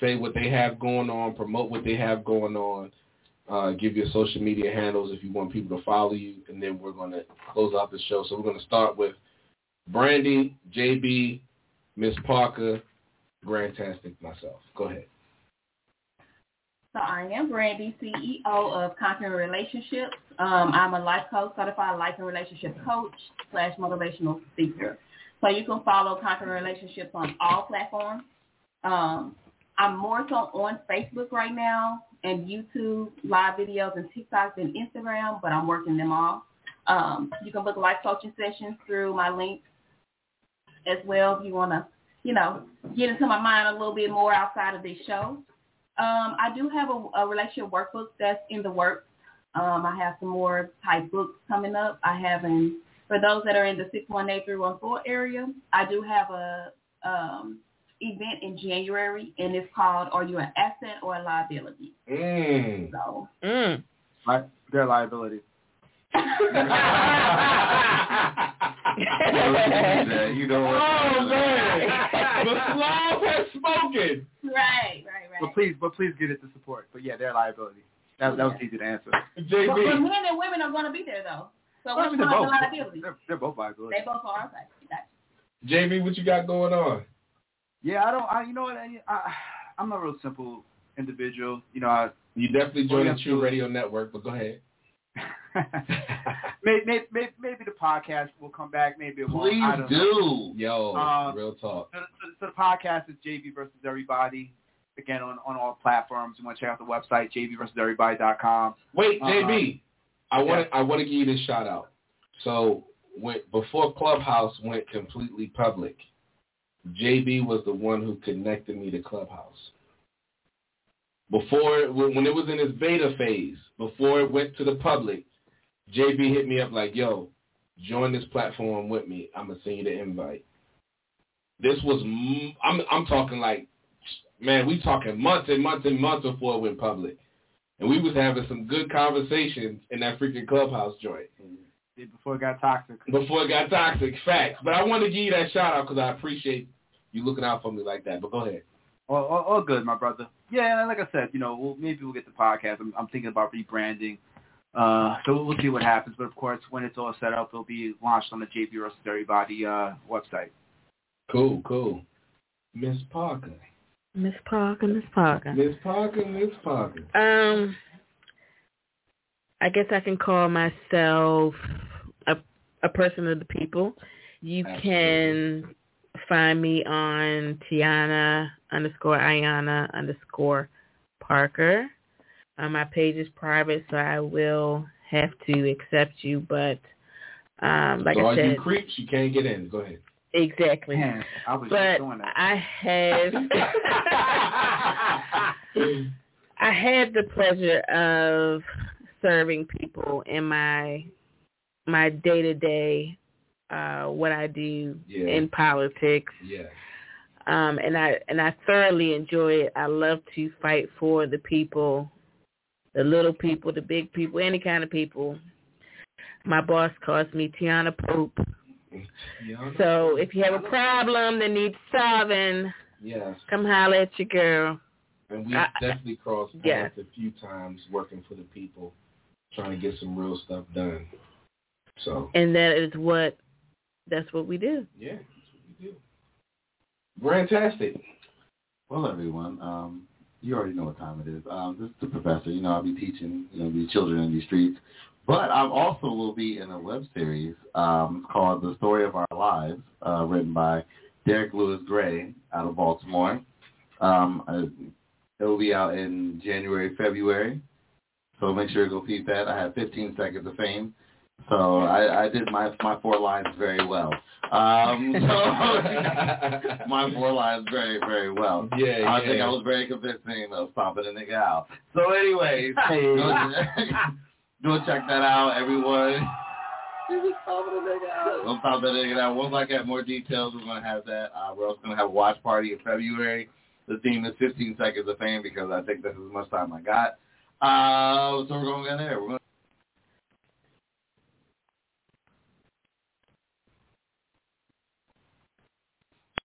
say what they have going on, promote what they have going on, uh, give your social media handles if you want people to follow you, and then we're going to close out the show. So we're going to start with Brandy, JB, Miss Parker, Grantastic, myself. Go ahead. So I am Brandy, CEO of Conquering Relationships. Um, I'm a life coach, certified life and relationship coach slash motivational speaker. So you can follow Conquering Relationships on all platforms. Um, I'm more so on Facebook right now and YouTube, live videos and TikTok and Instagram, but I'm working them all. Um, you can book life coaching sessions through my link as well if you want to, you know, get into my mind a little bit more outside of this show. Um, I do have a, a relationship workbook that's in the works. Um, I have some more type books coming up. I have in for those that are in the 618-314 area, I do have a um, event in January, and it's called "Are You an Asset or a Liability?" Mm. So, Mm. Li- Their liability. you know what? Oh man, the Slav has spoken. right, right, right. But please, but please get it to support. But yeah, their liability. That, that was easy to answer. But, but JB, men and women are going to be there though. So Well, I which mean, they're one's both. the liability? They're, they're both liability. They both are. Okay, gotcha. JB, what you got going on? Yeah, I don't. I, you know what? I, I, I'm a real simple individual. You know, I, You definitely joined Oh, the. Chew Radio Network, but go ahead. maybe, maybe, maybe the podcast will come back. Maybe it won't. Please don't know. Yo, Uh, real talk. So, so, so the podcast is JV versus Everybody. Again, on, on all platforms. You want to check out the website, jvversuseverybody.com. Wait, Uh-huh. JB, I want to I want to give you this shout out. So when before Clubhouse went completely public, JB was the one who connected me to Clubhouse. Before when it was in its beta phase, before it went to the public, JB hit me up like, "Yo, join this platform with me. I'm gonna send you the invite." This was I'm I'm talking like, man, we talking months and months and months before it went public. And we was having some good conversations in that freaking clubhouse joint Before it got toxic. before it got toxic. Facts. But I wanted to give you that shout out because I appreciate you looking out for me like that. But go ahead. All, all, all good, my brother. Yeah, and like I said, you know, we'll, maybe we'll get the podcast. I'm, I'm thinking about rebranding. Uh, so we'll see what happens. But of course, when it's all set up, it'll be launched on the JV versus Everybody uh, website. Cool, cool. Miss Parker. Miss Parker, Miss Parker. Miss Parker, Miss Parker. Um, I guess I can call myself a a person of the people. You can find me on Tiana underscore Ayana underscore Parker. Uh, my page is private, so I will have to accept you. But um, like so I said, you creeps, you can't get in. Go ahead. Exactly. Man, I But just doing that. I have I had the pleasure of serving people in my my day to day uh what I do Yeah. in politics. Yeah. Um and I and I thoroughly enjoy it. I love to fight for the people, the little people, the big people, any kind of people. My boss calls me Tiana Pope. Yeah. So if you have a problem that needs solving, Yes. come holler at your girl. And we've I- definitely crossed paths Yeah. a few times working for the people, trying to get some real stuff done. So And that is what that's what we do. yeah, that's what we do. Fantastic. Well, everyone, um, you already know what time it is. Um, this is the professor. You know, I'll be teaching, you know, these children in these streets. But I also will be in a web series um, called The Story of Our Lives, uh, written by Derek Lewis Gray out of Baltimore. Um, uh, it will be out in January, February. So make sure to go feed that. I have 15 seconds of fame. So I, I did my my four lines very well. Um, so my four lines very, very well. Yeah, I yeah. think I was very convincing of stomping a nigga out. So anyways. go, check that out, everyone. We'll stop that nigga out. Once I get more details, we're gonna have that. Uh, we're also gonna have a watch party in February. The theme is 15 seconds of fame because I think that's as much time I got. Uh, so we're gonna go there. We're gonna